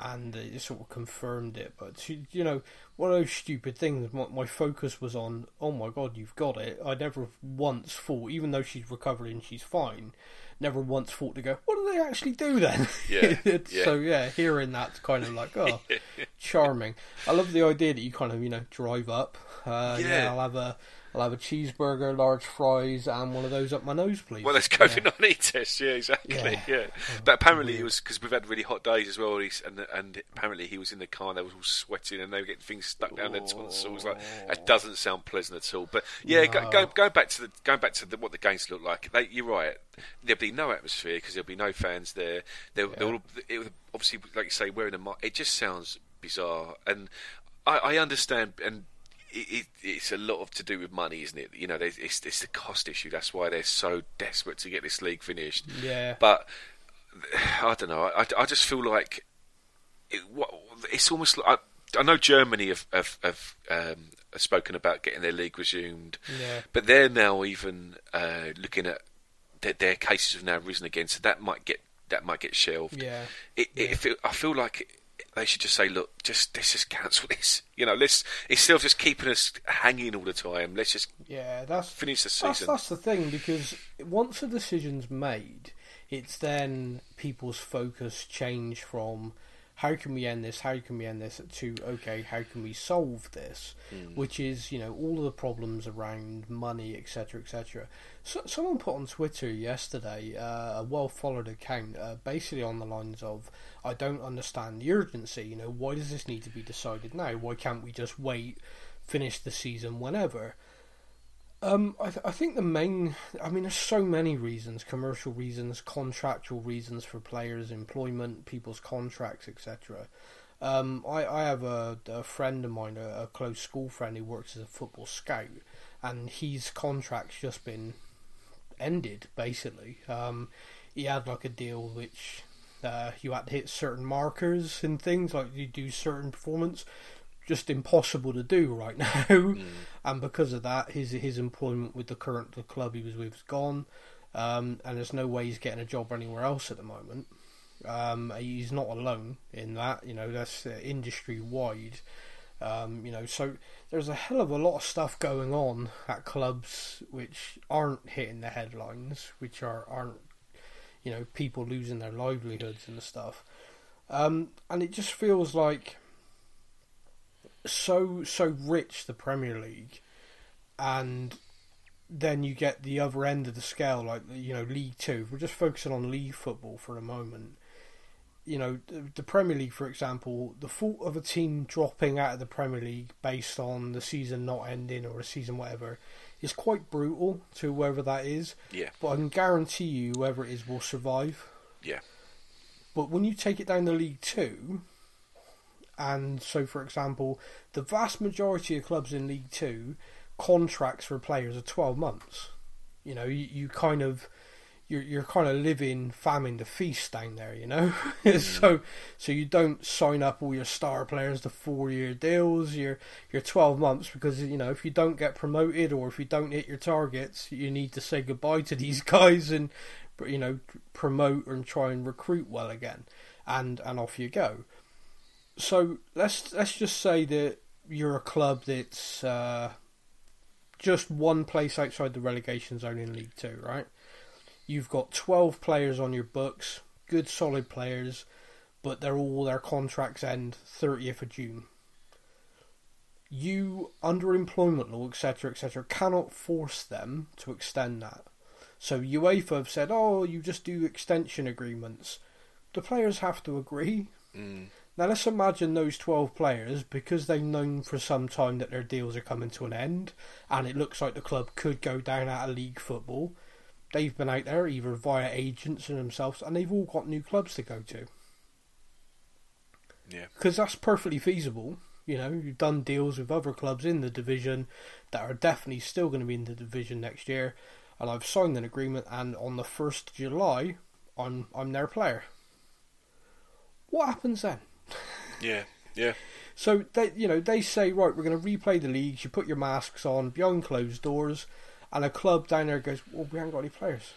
and it sort of confirmed it. But you know, one of those stupid things. My, my focus was on, oh my god, you've got it. I never once thought, even though she's recovered and she's fine, never once thought to go, what do they actually do then? Yeah, yeah. So yeah, hearing that's kind of like, oh, charming. I love the idea that you kind of, you know, drive up. Uh, yeah. Yeah. I'll have a. I'll have a cheeseburger, large fries, and one of those up my nose, please. Well, there's Yeah. COVID nineteen tests. Yeah, exactly. Yeah. Yeah, oh, but apparently it was because we've had really hot days as well. He's, and and apparently he was in the car and they were all sweating and they were getting things stuck down their tonsils. Like that doesn't sound pleasant at all. But yeah, go, No. go, going back to the going back to the, what the games look like. They, you're right. There'll be no atmosphere because there'll be no fans there. There, there will, it obviously, like you say, wearing a mask. It just sounds bizarre, and I, I understand and it, it, it's a lot of to do with money, isn't it? You know, it's, it's the cost issue. That's why they're so desperate to get this league finished. Yeah. But I don't know. I, I just feel like it, what, it's almost like I, I know Germany have have, have, um, spoken about getting their league resumed, Yeah. but they're now even uh, looking at their, their cases have now risen again, so that might get that might get shelved. Yeah. It, it, feel- I feel like they should just say, look, just let's just cancel this. You know, let's instead of just keeping us hanging all the time, let's just Yeah, that's finish the That's, season. that's the thing because once a decision's made, it's then people's focus change from how can we end this? How can we end this? To okay, how can we solve this? Mm. Which is you know all of the problems around money, etc., etc. So, someone put on Twitter yesterday uh, a well followed account, uh, basically on the lines of, "I don't understand the urgency. You know, why does this need to be decided now? Why can't we just wait, finish the season whenever?" Um, I, th- I think the main, I mean, there's so many reasons: commercial reasons, contractual reasons for players, employment, people's contracts, etc. Um, I, I have a, a friend of mine, a, a close school friend who works as a football scout, and his contract's just been ended. Basically, um, he had like a deal which uh, you had to hit certain markers and things like you do certain performance just impossible to do right now. Mm. and because of that, his his employment with the current the club he was with is gone, um, and there's no way he's getting a job anywhere else at the moment. Um, he's not alone in that. You know, that's uh, industry wide. Um, you know, so there's a hell of a lot of stuff going on at clubs which aren't hitting the headlines, which are aren't you know people losing their livelihoods and stuff. Um, and it just feels like so so rich the Premier League, and then you get the other end of the scale, like you know League Two. If we're just focusing on league football for a moment. You know the, the Premier League, for example, the thought of a team dropping out of the Premier League based on the season not ending or a season whatever is quite brutal to whoever that is. Yeah. But I can guarantee you, whoever it is will survive. Yeah. But when you take it down to League Two, and so, for example, the vast majority of clubs in League Two contracts for players are twelve months. You know, you, you kind of you're you're kind of living famine to feast down there. You know, mm. so so you don't sign up all your star players to four year deals. You're you're twelve months because you know if you don't get promoted or if you don't hit your targets, you need to say goodbye to these guys and you know promote and try and recruit well again, and and off you go so let's let's just say that you're a club that's uh, just one place outside the relegation zone in League Two, right? You've got twelve players on your books, good solid players, but they're all their contracts end thirtieth of June. You, under employment law, etc., etc., cannot force them to extend that. So UEFA have said, "Oh, you just do extension agreements." The players have to agree. Mm. Now let's imagine those 12 players, because they've known for some time that their deals are coming to an end, and it looks like the club could go down out of league football. They've been out there either via agents and themselves, and they've all got new clubs to go to. Yeah. Because that's perfectly feasible. You know, you've done deals with other clubs in the division that are definitely still going to be in the division next year, and I've signed an agreement, and on the 1st of July, I'm, I'm their player. What happens then? Yeah, yeah. So they, you know, they say right, we're going to replay the leagues. You put your masks on behind closed doors, and a club down there goes, "Well, we haven't got any players."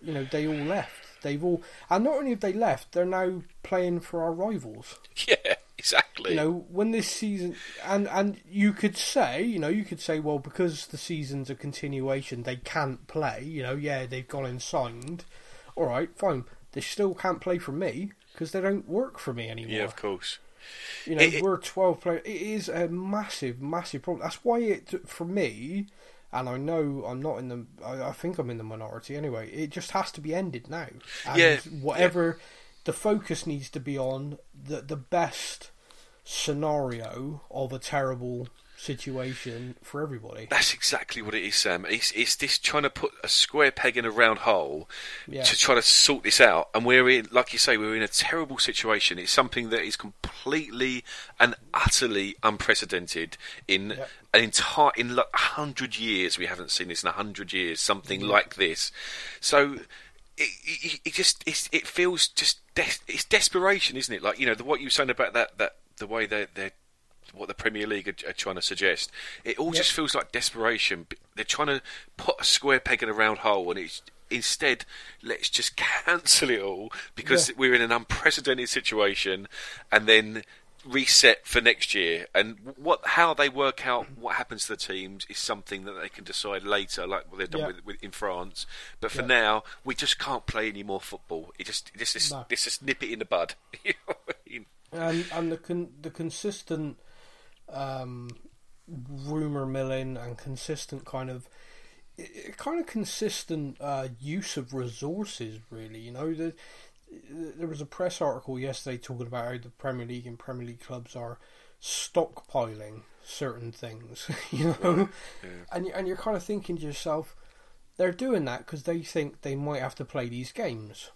You know, they all left. They've all, and not only have they left, they're now playing for our rivals. Yeah, exactly. You know, when this season, and and you could say, you know, you could say, well, because the season's a continuation, they can't play. You know, yeah, they've gone and signed. All right, fine. They still can't play for me because they don't work for me anymore. Yeah, of course. You know, It- we're twelve players. It is a massive, massive problem. That's why it for me, and I know I'm not in the. I, I think I'm in the minority anyway. It just has to be ended now. And Yeah, Whatever the focus needs to be on the the best scenario of a terrible situation for everybody. That's exactly what it is, Sam. It's it's this trying to put a square peg in a round hole Yeah. to try to sort this out, and we're in, like you say, we're in a terrible situation. It's something that is completely and utterly unprecedented in Yeah. an entire in like a hundred years. We haven't seen this in a hundred years. Something like this. So. It, it, it just it's, it feels just des- it's desperation, isn't it? Like you know the, what you were saying about that that the way they they're what the Premier League are, are trying to suggest. It all just feels like desperation. They're trying to put a square peg in a round hole, and it's instead let's just cancel it all because Yeah. we're in an unprecedented situation, and then reset for next year. And what how they work out what happens to the teams is something that they can decide later, like what they've done Yeah. with, with in France. But for Yeah. now, we just can't play any more football. It just this is No. this just nip it in the bud. You know I mean? and and the con- the consistent um, rumor milling and consistent kind of kind of consistent uh, use of resources. Really, you know, the, there was a press article yesterday talking about how the Premier League and Premier League clubs are stockpiling certain things, you know, yeah. and and you're kind of thinking to yourself, they're doing that because they think they might have to play these games.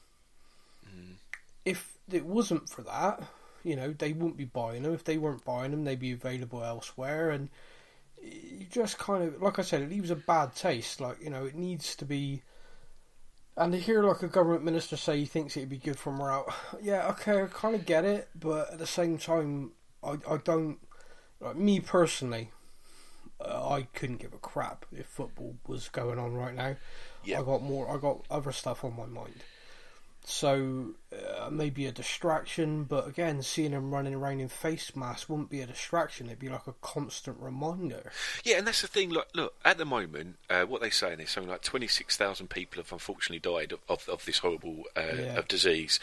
Mm. If it wasn't for that, you know, they wouldn't be buying them. If they weren't buying them, they'd be available elsewhere, and you just kind of, like I said, it leaves a bad taste. Like you know, it needs to be. And to hear like a government minister say he thinks it'd be good for morale, yeah, okay, I kind of get it, but at the same time, I I don't. Like me personally, uh, I couldn't give a crap if football was going on right now. Yeah. I got more. I got other stuff on my mind. So uh, maybe a distraction, but again, seeing him running around in face masks wouldn't be a distraction. It'd be like a constant reminder. Yeah, and that's the thing. Look, look at the moment, uh, what they're saying is something like twenty six thousand people have unfortunately died of, of, of this horrible uh, yeah. of disease.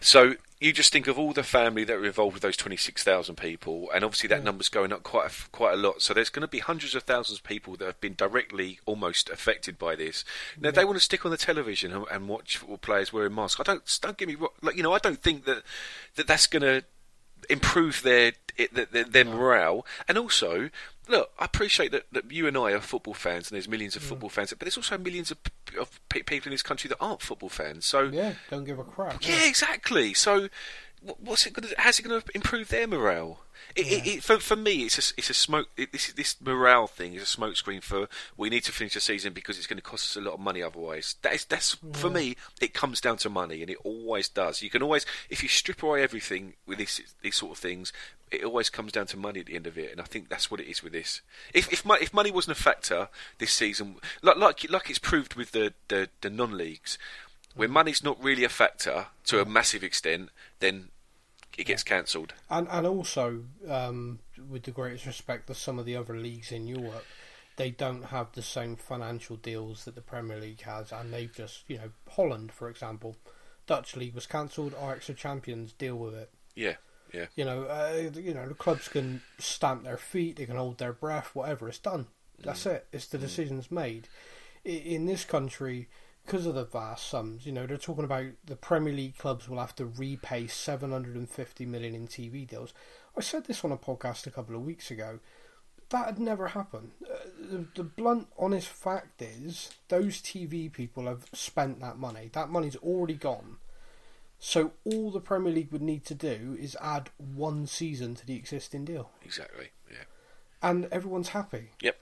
So you just think of all the family that are involved with those 26,000 people, and obviously that yeah. number's going up quite a, quite a lot. So there's going to be hundreds of thousands of people that have been directly almost affected by this. Now yeah. they want to stick on the television and, and watch football players wearing masks. I don't don't get me wrong. Like you know, I don't think that that that's going to improve their, their, their morale, and also look, I appreciate that, that you and I are football fans, and there's millions of mm. football fans, but there's also millions of, of people in this country that aren't football fans. So yeah, don't give a crap. Yeah, yeah. exactly. So what's it going to? How's it going to improve their morale? It, yeah. it, it, for, for me, it's a, it's a smoke. this this morale thing is a smokescreen for we need to finish the season because it's going to cost us a lot of money otherwise. That is that's yeah. for me. It comes down to money, and it always does. You can always, if you strip away everything with this these sort of things, it always comes down to money at the end of it. And I think that's what it is with this. If if, if money wasn't a factor this season, like like like it's proved with the the, the non leagues, when money's not really a factor to a massive extent, then it gets cancelled. And and also, um, with the greatest respect to some of the other leagues in Europe, they don't have the same financial deals that the Premier League has, and they've just you know Holland, for example, Dutch league was cancelled. Ajax are champions. Deal with it. Yeah. Yeah. You know, uh, you know, the clubs can stamp their feet, they can hold their breath, whatever. It's done. That's mm. it. It's the mm. decisions made. In this country, because of the vast sums. You know, they're talking about the Premier League clubs will have to repay 750 million in TV deals. I said this on a podcast a couple of weeks ago. That had never happened. Uh, the, the blunt, honest fact is, those TV people have spent that money. That money's already gone. So all the Premier League would need to do is add one season to the existing deal. Exactly. Yeah. And everyone's happy. Yep.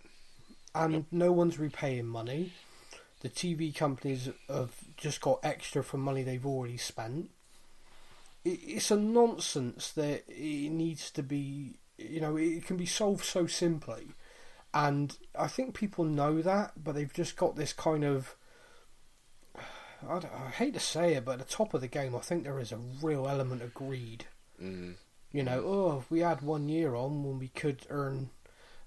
And yep. no one's repaying money the TV companies have just got extra from money they've already spent. it's a nonsense that it needs to be, you know, it can be solved so simply. And I think people know that, but they've just got this kind of. I, I hate to say it, but at the top of the game, I think there is a real element of greed. Mm. You know, oh, if we had one year on when we could earn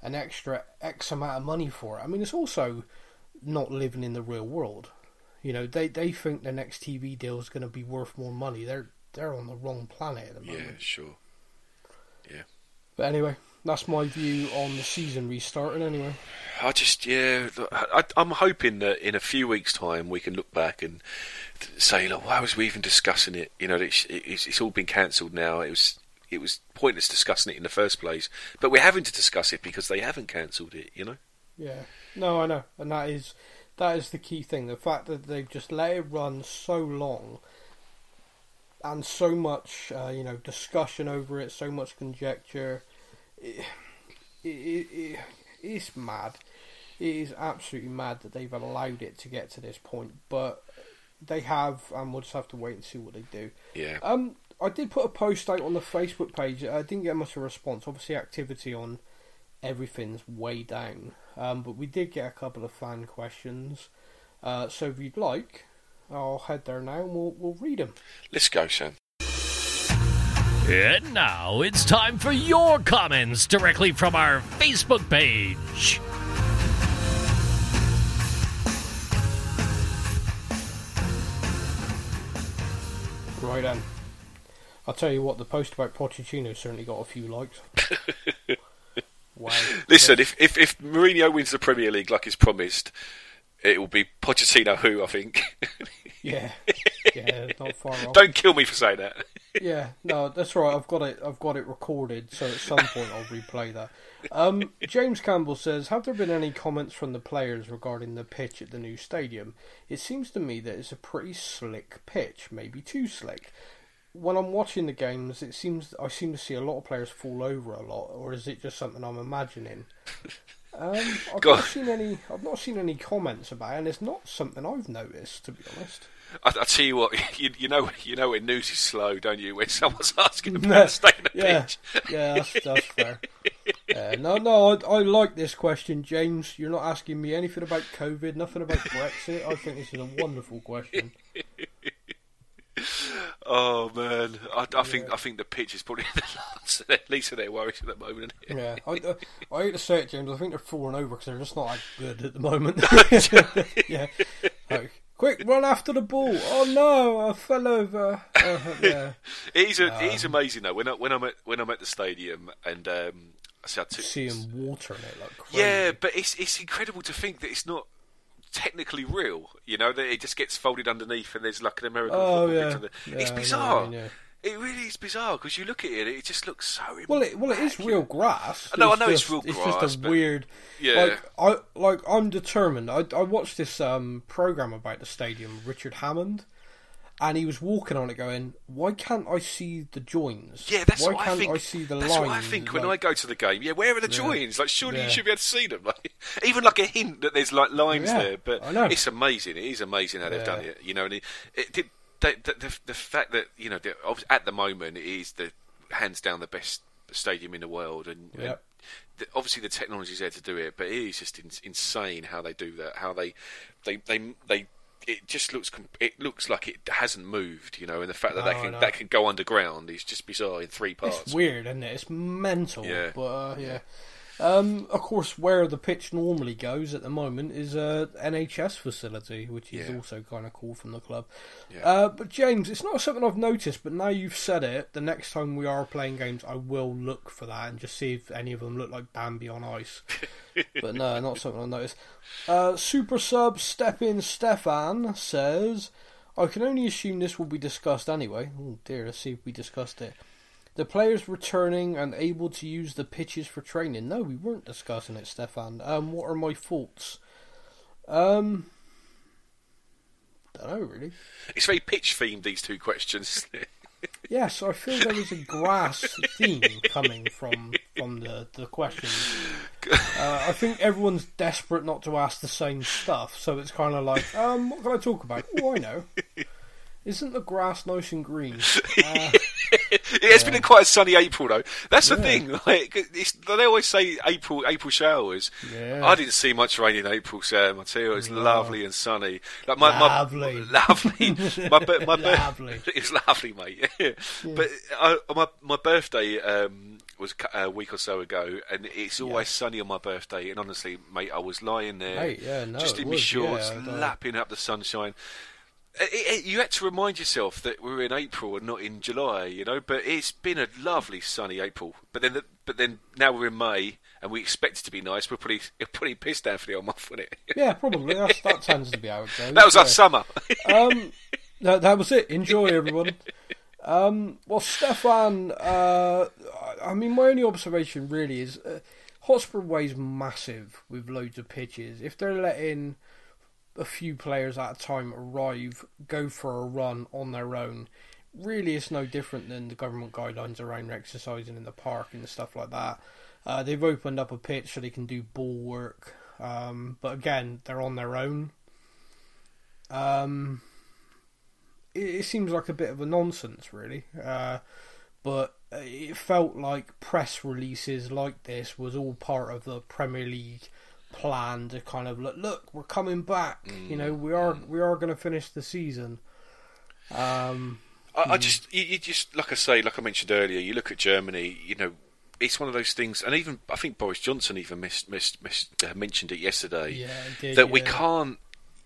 an extra X amount of money for it. I mean, it's also not living in the real world. You know, they they think the next TV deal is going to be worth more money. They're they're on the wrong planet at the moment. Yeah, sure. Yeah. But anyway, that's my view on the season restarting. Anyway, I just yeah, I, am hoping that in a few weeks' time we can look back and say, look, why was we even discussing it? You know, it's, it's, it's all been cancelled now. It was it was pointless discussing it in the first place. But we're having to discuss it because they haven't cancelled it. You know. Yeah. No, I know, and that is that is the key thing. The fact that they've just let it run so long, and so much, uh, you know, discussion over it, so much conjecture. It, it, it, it's mad. It is absolutely mad that they've allowed it to get to this point, but they have, and we'll just have to wait and see what they do. Yeah. Um, I did put a post out on the Facebook page. I didn't get much of a response. Obviously, activity on everything's way down. Um, but we did get a couple of fan questions. Uh, so if you'd like, I'll head there now and we'll, we'll read them. Let's go, Sam. And now it's time for your comments directly from our Facebook page. Right then. I'll tell you what, the post about Pochettino certainly got a few likes. wow. Listen, if, if if Mourinho wins the Premier League like he's promised, it will be Pochettino who I think. Yeah, yeah, not far off. Don't kill me for saying that. Yeah, no, that's right. I've got it. I've got it recorded, so at some point I'll replay that. Um, James Campbell says, "Have there been any comments from the players regarding the pitch at the new stadium? It seems to me that it's a pretty slick pitch, maybe too slick. When I'm watching the games, it seems I seem to see a lot of players fall over a lot, or is it just something I'm imagining?" Um, I've not seen any. I've not seen any comments about it, and it's not something I've noticed, to be honest. I, I tell you what, you, you know, you know when news is slow, don't you? When someone's asking about staying the yeah, pitch. yeah, that's, that's fair. Yeah, no, no, I, I like this question, James. You're not asking me anything about COVID, nothing about Brexit. I think this is a wonderful question. Oh man, I, I think I think the pitch is probably the last, at least of their worries at the moment. Yeah, I, I hate to say it, James. I think they're falling over because they're just not that good at the moment. yeah, like, quick, run after the ball. Oh no, I fell over. Uh, yeah, It is, a, it is amazing though. When I, when I'm at when I'm at the stadium and um, I see, I took, seeing water in it like crazy. yeah, but it's it's incredible to think that it's not technically real. You know that it just gets folded underneath and there's like an American Oh, football yeah. Yeah, it's I know bizarre. mean, yeah. It really is bizarre because you look at it, it just looks so. Well, it well it is real grass. I know- I It's know it's just- real It's just a weird. Yeah. Like I like I'm determined. I I watched this um program about the stadium, Richard Hammond, and he was walking on it, going, "Why can't I see the joins? Yeah, that's Why what can't I think. see the that's lines?" what I think when I go to the game. Yeah, where are the joins? Like, surely Yeah. you should be able to see them. Like, even like a hint that there's like lines Yeah, there. But I it's amazing. It is amazing how they've done it. You know, and it, it did. The, the, the, the fact that you know, at the moment, it is the hands down the best stadium in the world, and, and the, obviously the technology's there to do it. But it is just in, insane how they do that. How they, they, they, they. It just looks. It looks like it hasn't moved, you know, and the fact that No, that can no. that can go underground is just bizarre in three parts. It's weird, isn't it? It's mental. Yeah. But uh, yeah. Um, of course, where the pitch normally goes at the moment is a NHS facility, which is Yeah. also kind of cool from the club. Yeah. Uh, but James, it's not something I've noticed, but now you've said it, the next time we are playing games, I will look for that and just see if any of them look like Bambi on ice. but no, not something I've noticed. Uh, Super sub Step In Stefan says, I can only assume this will be discussed anyway. Oh dear, let's see if we discussed it. The players returning and able to use the pitches for training. No, we weren't discussing it, Stefan. Um, what are my thoughts? Um, don't know really. It's very pitch themed. These two questions. it? Yes, I feel there is a grass theme coming from from the the questions. Uh, I think everyone's desperate not to ask the same stuff, so it's kind of like, um, what can I talk about? Oh, I know. Isn't the grass nice and green? Uh, it has been a quite a sunny April though. That's the thing. Like it's, they always say April April showers. Yeah. I didn't see much rain in April, Sam. I tell you, it was lovely and sunny. Like my, my Lovely. lovely. My bir- my Lovely. It was lovely, mate. But uh, my my birthday um, was a week or so ago, and it's always sunny on my birthday. And honestly, mate, I was lying there, Mate, yeah, no, just in my shorts, yeah, lapping up the sunshine. It, it, you had to remind yourself that we're in April and not in July, you know. But it's been a lovely sunny April. But then, the, but then now we're in May and we expect it to be nice. We're pretty, pretty pissed down for the old month, wasn't it? yeah, probably. That's, that tends to be how it goes. that was yeah. our summer. um, that, that was it. Enjoy, everyone. Um, well, Stefan, uh, I mean, my only observation really is uh, Hotspur Way's massive with loads of pitches. If they're letting a few players at a time arrive, go for a run on their own, really it's no different than the government guidelines around exercising in the park and stuff like that. Uh, they've opened up a pitch so they can do ball work, um, but again, they're on their own. Um, it, it seems like a bit of a nonsense, really. Uh, but it felt like press releases like this was all part of the Premier League plan to kind of look, look, we're coming back. You know, we are we are going to finish the season. Um, I, I just, you, you just, like I say, like I mentioned earlier, you look at Germany, you know, it's one of those things, and even I think Boris Johnson even missed, missed, missed, uh, mentioned it yesterday Yeah, did, that we can't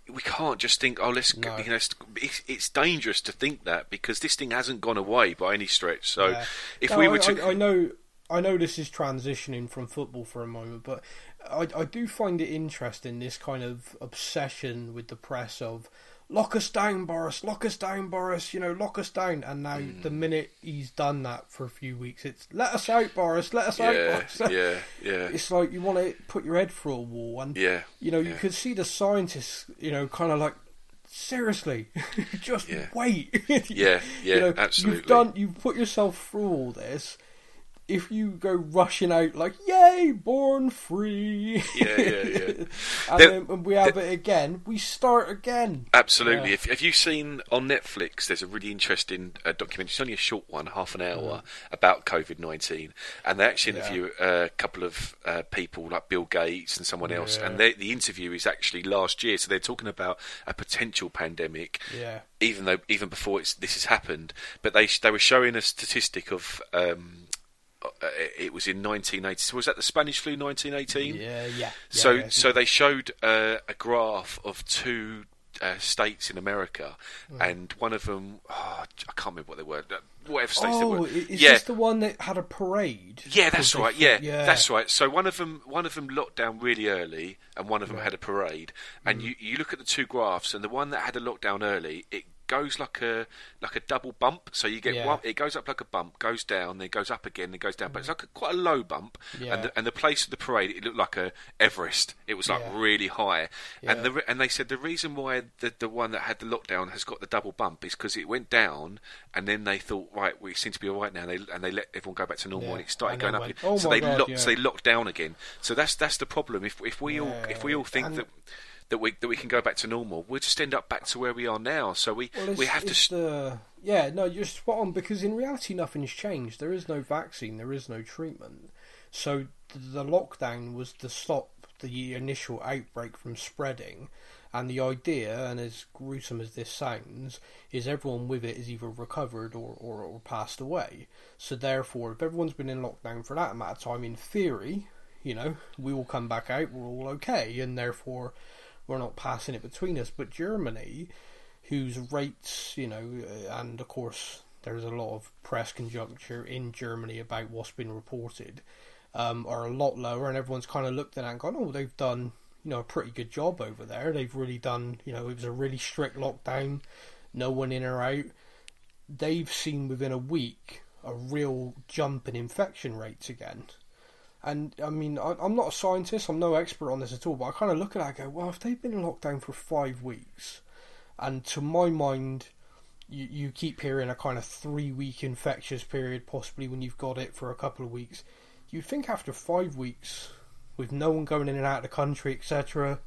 we can't just think, oh, let's, No. you know, it's, it's, dangerous to think that because this thing hasn't gone away by any stretch. So Yeah. if No, we I, were to, I, I know, I know this is transitioning from football for a moment, but I, I do find it interesting this kind of obsession with the press of lock us down, Boris, lock us down, Boris, you know, lock us down. And now Hmm. the minute he's done that for a few weeks, it's let us out, Boris, let us out, yeah, Boris. yeah, yeah, It's like you want to put your head through a wall, and yeah, you know you yeah. could see the scientists, you know, kind of like seriously, just Yeah. wait. Yeah, yeah, you know, absolutely. You've done, you've put yourself through all this. If you go rushing out like "Yay, born free," Yeah, yeah, yeah. and There- then we have it again, we start again. Absolutely. Yeah. If, have you seen on Netflix? There's a really interesting uh, documentary. It's only a short one, half an hour, about COVID nineteen, and they actually Yeah. interview a couple of uh, people like Bill Gates and someone else. Yeah. And they, the interview is actually last year, so they're talking about a potential pandemic. Yeah. Even though even before it's, this has happened, but they they were showing a statistic of. Um, it was in 1980. Was that the Spanish flu 1918? Yeah, yeah. So, yeah, so they showed uh, a graph of two uh, states in America, Mm. and one of them, oh, I can't remember what they were. uh, Whatever states they oh, were. is yeah, this the one that had a parade? yeah, that's right. Yeah, yeah, that's right. So one of them, one of them locked down really early, and one of them had a parade. Mm. And you, you look at the two graphs, and the one that had a lockdown early, it goes like a like a double bump. So you get Yeah. one, it goes up like a bump, goes down, then goes up again, then goes down. But it's mm-hmm. like a, quite a low bump. Yeah. And the, and the place of the parade, it looked like a Everest. It was like Yeah. really high. And the and they said the reason why the the one that had the lockdown has got the double bump is because it went down, and then they thought, right, we seem to be all right now. And they and they let everyone go back to normal, and it started And going up. went. "Oh so they God, locked, so they locked down again. So that's that's the problem. If if we all if we all think that that we that we can go back to normal, we'll just end up back to where we are now. So we Well, we have to. the yeah, no, you're spot on because in reality nothing's changed. There is no vaccine, there is no treatment. So the lockdown was to stop the initial outbreak from spreading, and the idea, and as gruesome as this sounds, is everyone with it is either recovered or, or, or passed away. So therefore, if everyone's been in lockdown for that amount of time, in theory, you know, we will come back out, we're all okay, and therefore we're not passing it between us. But Germany, whose rates, you know, and of course there's a lot of press conjuncture in Germany about what's been reported, um, are a lot lower, and everyone's kind of looked at that and gone, oh, they've done, you know, a pretty good job over there. They've really done, you know, it was a really strict lockdown, no one in or out. They've seen within a week a real jump in infection rates again. And I mean, I, I'm not a scientist, I'm no expert on this at all, but I kind of look at that and go, well, if they've been in lockdown for five weeks, and to my mind, you, you keep hearing a kind of three week infectious period, possibly when you've got it for a couple of weeks, you'd think after five weeks, with no one going in and out of the country, etc.,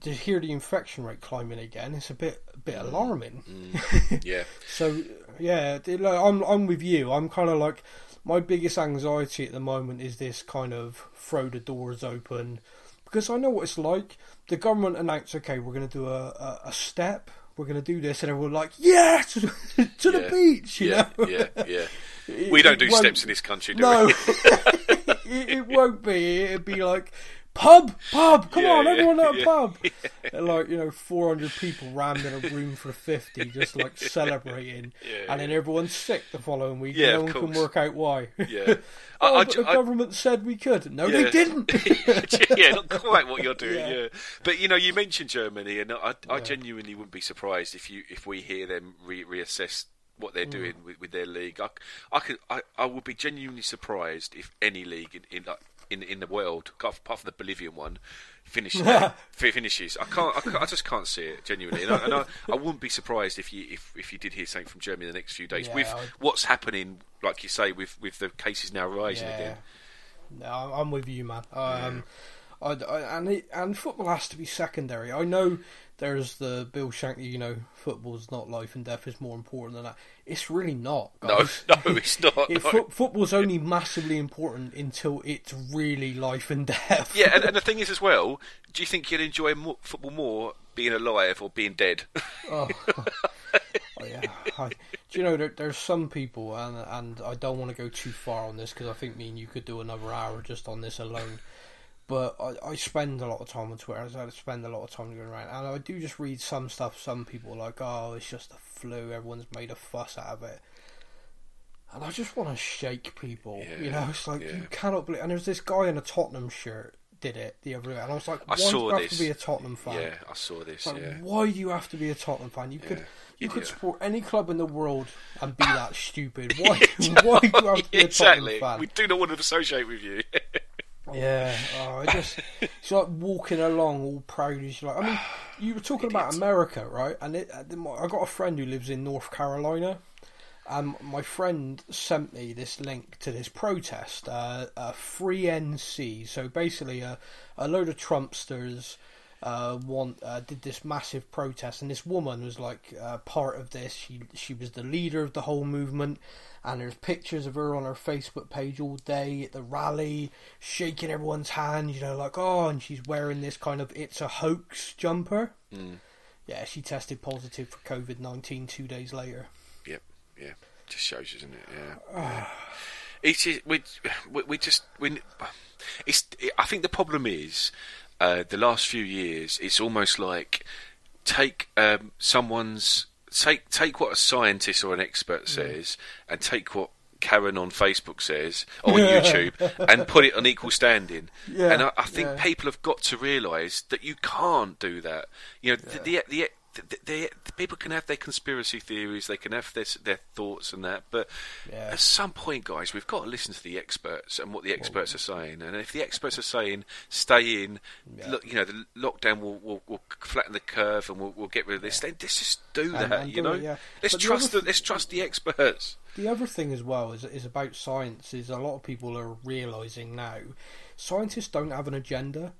to hear the infection rate climbing again, it's a bit a bit mm. alarming. Mm. yeah, So yeah, I'm I'm with you. I'm kind of like my biggest anxiety at the moment is this kind of throw the doors open because I know what it's like. The government announced, okay, we're going to do a, a, a step, we're going to do this, and everyone's like, yeah, to, the- to the beach, you yeah, know. yeah, yeah. It- We don't do steps in this country, do No, we? it, it won't be. It'd be like pub, pub. Come Yeah, on, yeah, everyone at a yeah, pub. And like you know, four hundred people rammed in a room for fifty, just like celebrating, and then everyone's sick the following week. Yeah, no one can work out why. Yeah. oh, I- I the I- government said we could. No, they didn't. yeah, not quite what you're doing. Yeah. But you know, you mentioned Germany, and I, I genuinely wouldn't be surprised if you if we hear them re- reassess what Mm. they're doing with, with their league. I, I could, I, I would be genuinely surprised if any league in in, like, in, in the world, apart from the Bolivian one, finishes. finishes. I can't, I can't. I just can't see it genuinely, and, I, and I, I wouldn't be surprised if you if, if you did hear something from Germany in the next few days Yeah, with I- what's happening, like you say, with with the cases now rising yeah. again. No, I'm- with you, man. Um, I, I- and it, and football has to be secondary. I know there's the Bill Shankly, you know, football's not life and death is more important than that. It's really not. No, Guys. no, it's not. It, no. fo- football's only massively important until it's really life and death. Yeah, and, and the thing is as well, do you think you'd enjoy more, football more being alive or being dead? Oh, Oh, yeah. I, do you know there, there's some people, and and I don't want to go too far on this because I think me and you could do another hour just on this alone. But I, I spend a lot of time on Twitter. I spend a lot of time going around, and I do just read some stuff. Some people are like, "Oh, it's just a flu. Everyone's made a fuss out of it." And I just want to shake people. Yeah, you know, it's like yeah. you cannot believe. And there's this guy in a Tottenham shirt did it the other day, and I was like, I "Why do saw you have this. to be a Tottenham fan?" Yeah, I saw this. Like, yeah. why do you have to be a Tottenham fan? You could Yeah. you could support any club in the world and be that stupid. Why why do you have to be a exactly. Tottenham We do not want to associate with you. Yeah, oh, I just it's like walking along all proud as you like. I mean, you were talking about America, right? And it, I got a friend who lives in North Carolina. Um, my friend sent me this link to this protest, uh, uh, Free NC. So basically, a, a load of Trumpsters uh, want uh, did this massive protest, and this woman was like uh, part of this. She she was the leader of the whole movement, and there's pictures of her on her Facebook page all day at the rally, shaking everyone's hand. You know, like oh, and she's wearing this kind of "it's a hoax" jumper. Mm. Yeah, she tested positive for COVID nineteen two days later. Yep, yeah. Just shows doesn't it? Yeah. it's we, we we just we. It's. I think the problem is uh, the last few years. It's almost like take um, someone's take take what a scientist or an expert says and take what Karen on Facebook says or on YouTube and put it on equal standing. Yeah, and I, I think yeah. people have got to realise that you can't do that. You know, the, the, the, the, the, the people can have their conspiracy theories, they can have their their thoughts and that, but Yeah. at some point, guys, we've got to listen to the experts and what the experts are saying. And if the experts are saying stay in, Yeah. look, you know, the lockdown will, will, will flatten the curve and we'll, we'll get rid of this, then let's just do that. and you do know, it, yeah. let's But trust the, let's trust the experts. The other thing as well is is about science is a lot of people are realizing now scientists don't have an agenda.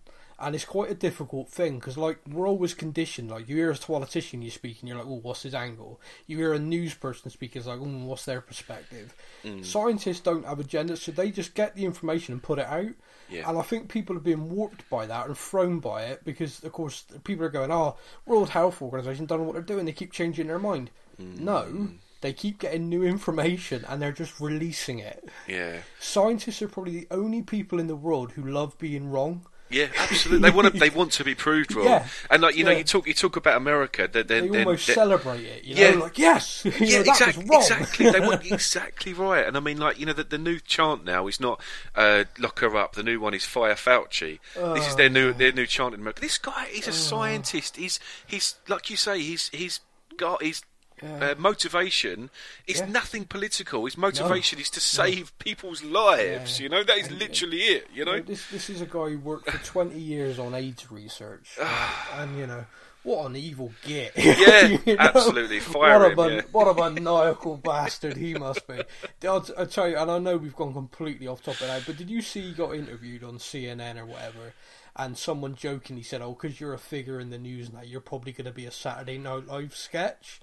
And it's quite a difficult thing because, like, we're always conditioned. Like, you hear a politician you speak, and you're like, "Oh, what's his angle?" You hear a news person speak, it's like, "Oh, what's their perspective?" Mm. Scientists don't have agendas, so they just get the information and put it out. Yeah. And I think people have been warped by that and thrown by it because, of course, people are going, "Oh, World Health Organization don't know what they're doing. They keep changing their mind." Mm. No, they keep getting new information and they're just releasing it. Yeah, Scientists are probably the only people in the world who love being wrong. Yeah, absolutely. they want to they want to be proved wrong. Yeah. And like you know, you talk you talk about America. Then, They then, almost then- celebrate it, you know, Yeah. like yes, yeah, know, exactly. Exactly, they want exactly right. And I mean, like you know, the, the new chant now is not uh, "lock her up." The new one is "fire Fauci." this is their new their new chant in America. This guy is a scientist. He's he's like you say. He's he's got his. Uh, motivation is Yeah. nothing political. His motivation is to save people's lives. Yeah. You know that is literally it. You know, this this is a guy who worked for twenty years on AIDS research, uh, and you know what an evil git. Yeah, You know? absolutely. Fire what him, a yeah. what a maniacal bastard he must be. I'll, I'll tell you, and I know we've gone completely off topic now, but did you see he got interviewed on CNN or whatever? And someone jokingly said, "Oh, because you're a figure in the news now, you're probably going to be a Saturday Night Live sketch."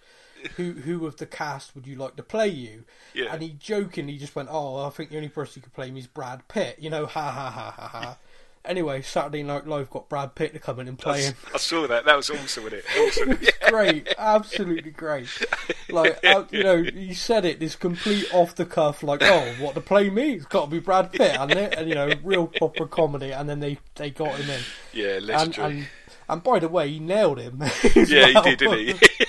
Who who of the cast would you like to play you? Yeah. And he jokingly just went, "Oh, I think the only person who could play me is Brad Pitt." You know, ha ha ha ha ha. Anyway, Saturday Night Live got Brad Pitt to come in and play him. I saw that. That was awesome, wasn't it? Awesome. Yeah. Great, absolutely great. Like uh, you know, he said it this complete off the cuff, like, "Oh, what to play me? It's got to be Brad Pitt, hasn't it?" And you know, real proper comedy. And then they they got him in. Yeah, And legendary. and, and by the way, he nailed him. yeah, well. he did, didn't he?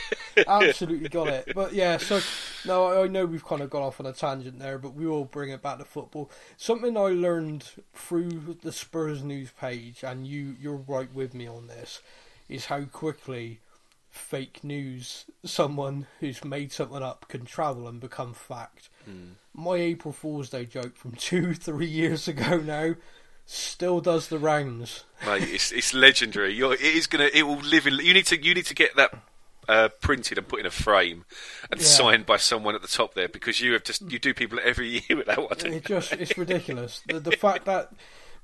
Absolutely got it. But yeah, so no, I- know we've kind of gone off on a tangent there, but we will bring it back to football. Something I learned through the Spurs news page, and you you're right with me on this, is how quickly fake news, someone who's made something up, can travel and become fact. Hmm. My April Fool's Day joke from two, three years ago now still does the rounds. Mate, it's it's legendary. You're, it is gonna. It will live in. You need to. You need to get that uh, printed and put in a frame and Yeah. signed by someone at the top there because you have just you do people every year with that one. It just it's ridiculous. The the fact that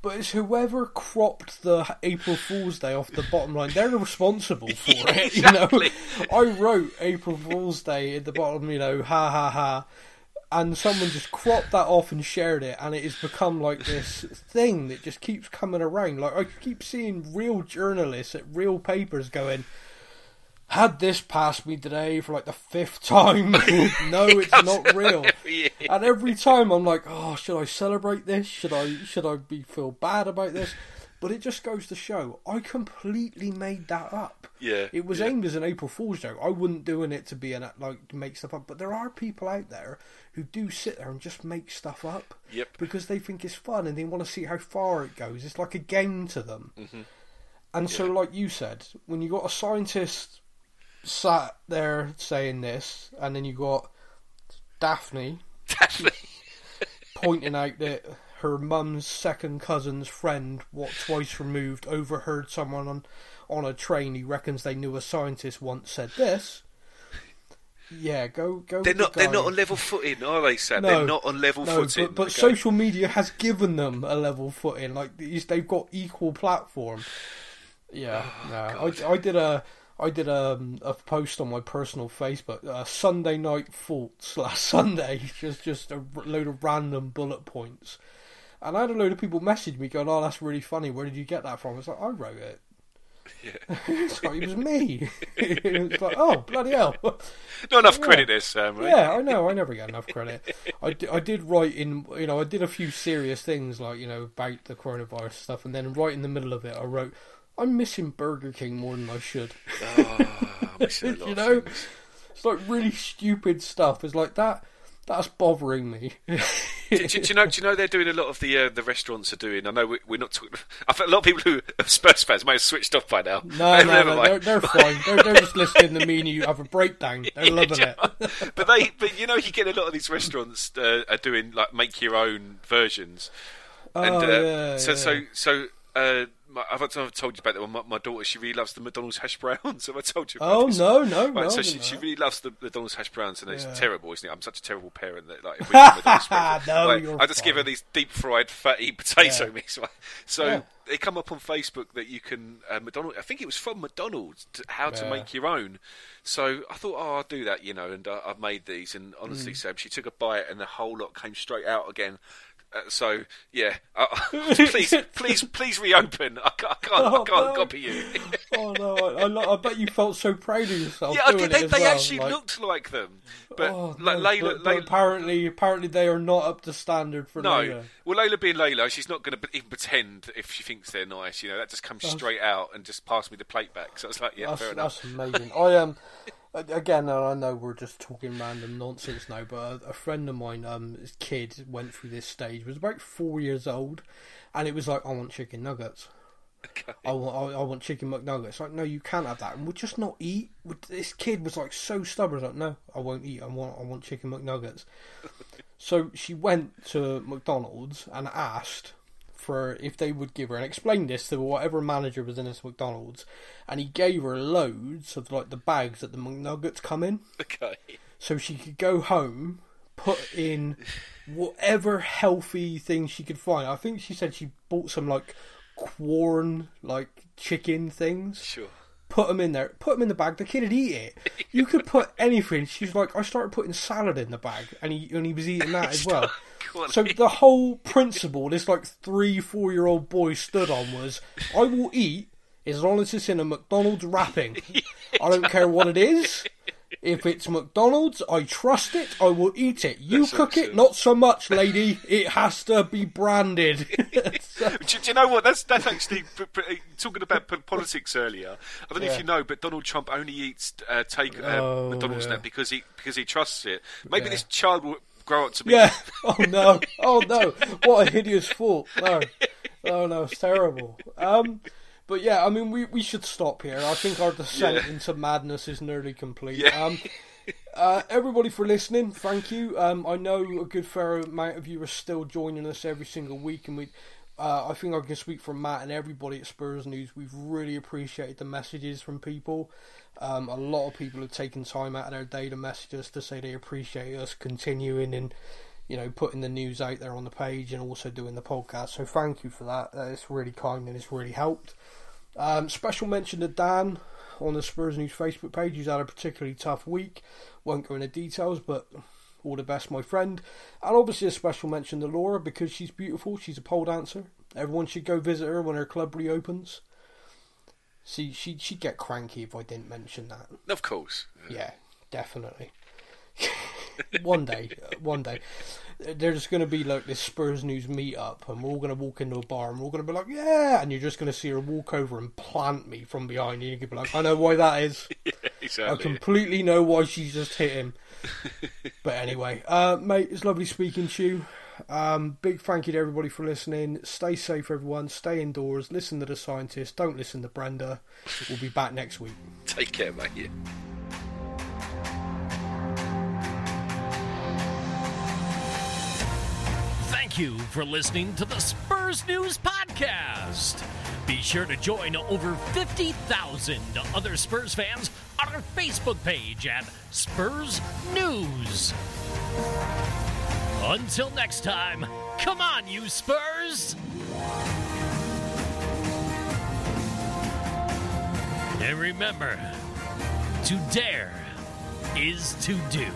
but it's whoever cropped the April Fool's Day off the bottom line. They're responsible for Yeah, it. exactly. You know, I wrote April Fool's Day at the bottom. You know, ha ha ha, and someone just cropped that off and shared it, and it has become like this thing that just keeps coming around. Like I keep seeing real journalists at real papers going. Had this passed me today for like the fifth time? no, it's not real. Yeah. And every time I'm like, oh, should I celebrate this? Should I should I be feel bad about this? But it just goes to show I completely made that up. Yeah, It was yeah. aimed as an April Fool's joke. I wouldn't doing it to be an like make stuff up. But there are people out there who do sit there and just make stuff up. Yep. Because they think it's fun and they want to see how far it goes. It's like a game to them. Mm-hmm. And so, like you said, when you got a scientist sat there saying this, and then you got Daphne Definitely. pointing out that her mum's second cousin's friend, what twice removed, overheard someone on on a train who reckons they knew a scientist once said this. Yeah, go go. They're not. They're not on level footing, are they, Sam? No, they're not on level no, footing. but, but okay? social media has given them a level footing. Like these, they've got equal platform. Yeah, Oh, no, I, I did a I did a, a post on my personal Facebook, uh, Sunday night faults last Sunday, just just a load of random bullet points, and I had a load of people message me going, "Oh, that's really funny. Where did you get that from?" It's like I wrote it. Yeah. it's like it was me. it's like, oh bloody hell. not enough Yeah. credit there, Sam. Right? Yeah, I know. I never get enough credit. I, I did write in, you know, I did a few serious things like, you know, about the coronavirus stuff, and then right in the middle of it, I wrote, I'm missing Burger King more than I should. Oh, I'm missing a lot you know, things. it's like really stupid stuff. It's like that. That's bothering me. do, do, do you know? Do you know they're doing a lot of the uh, the restaurants are doing? I know we, we're not talking. I think a lot of people who are Spurs fans may have switched off by now. No, no, Never no, mind. they're, they're fine. They're, they're just listening to me and you have a breakdown. They're loving it. but they, but you know, you get a lot of these restaurants uh, are doing like make your own versions. And Oh, uh, yeah, so, yeah. so, so, uh, my, I've, I've told you about that one. My, my daughter, she really loves the McDonald's hash browns. Have I told you? About Oh, this? no, no, Right, no. so she, she really loves the McDonald's hash browns, and it's Yeah. terrible, isn't it? I'm such a terrible parent that like, if we No, like, I just give her these deep fried fatty potato Yeah. mix. Right? So Yeah. they come up on Facebook that you can uh, McDonald's. I think it was from McDonald's to, how to make your own. So I thought, oh, I'll do that, you know, and uh, I've made these. And honestly, Mm. Sam, she took a bite, and the whole lot came straight out again. Uh, so yeah, uh, please, please, please reopen. I can't, I can't, I Oh, can't no. copy you. Oh no! I, I, I bet you felt so proud of yourself. yeah, I did, they, they well, actually like- looked like them, but Oh, like no, Layla, but, but Layla, apparently, apparently they are not up to standard for no. Layla. Well, Layla being Layla, she's not going to even pretend if she thinks they're nice. You know, that just comes straight out and just pass me the plate back. So I was like, yeah, That's, fair enough. that's amazing. I am um, again. I know we're just talking random nonsense now, but a, a friend of mine, um, his kid went through this stage. Was about four years old, and it was like, I want chicken nuggets. I want, I, I want chicken McNuggets. Like, no, you can't have that, and we'll just not eat. This kid was like so stubborn. Like, no, I won't eat. I want, I want chicken McNuggets. so she went to McDonald's and asked for if they would give her and explain this to whatever manager was in this McDonald's, and he gave her loads of like the bags that the McNuggets come in, Okay. so she could go home, put in whatever healthy thing she could find. I think she said she bought some like corn, like chicken things Sure. Put them in there, put them in the bag. The kid would eat it. You could put anything. She's like, I started putting salad in the bag, and he and he was eating that as well. So the whole principle this like three, four year old boy stood on was, I will eat as long as it's in a McDonald's wrapping. I don't care what it is. If it's McDonald's, I trust it. I will eat it. You That's cook it, not so much, lady. It has to be branded. So- Do, do you know what? That's that's actually talking about politics earlier. I don't know Yeah. if you know, but Donald Trump only eats uh, take uh, Oh, McDonald's yeah. now because he because he trusts it. Maybe Yeah. this child will grow up to be. Yeah. Oh no. Oh no. What a hideous thought. No. Oh no. It's terrible. Um. But yeah, I mean, we, we should stop here. I think our descent Yeah. into madness is nearly complete. Yeah. Um, uh, everybody for listening, thank you. Um, I know a good fair amount of you are still joining us every single week, and we, uh, I think I can speak for Matt and everybody at Spurs News. We've really appreciated the messages from people. Um, a lot of people have taken time out of their day to message us to say they appreciate us continuing and you know putting the news out there on the page and also doing the podcast. So thank you for that. It's really kind and it's really helped. Um, special mention to Dan on the Spurs News Facebook page. He's had a particularly tough week. Won't go into details, but all the best, my friend. And obviously a special mention to Laura because she's beautiful. She's a pole dancer. Everyone should go visit her when her club reopens. See, she she'd get cranky if I didn't mention that. Of course. Yeah, definitely. One day, one day, there's going to be like this Spurs news meetup, and we're all going to walk into a bar, and we're all going to be like, "Yeah," and you're just going to see her walk over and plant me from behind, and you can be like, "I know why that is. yeah, exactly. I completely know why she just hit him." but anyway, uh, mate, it's lovely speaking to you. Um, big thank you to everybody for listening. Stay safe, everyone. Stay indoors. Listen to the scientists. Don't listen to Brenda. We'll be back next week. Take care, mate. Thank you for listening to the Spurs News Podcast. Be sure to join over 50,000 other Spurs fans on our Facebook page at Spurs News. Until next time, come on, you Spurs! And remember, to dare is to do.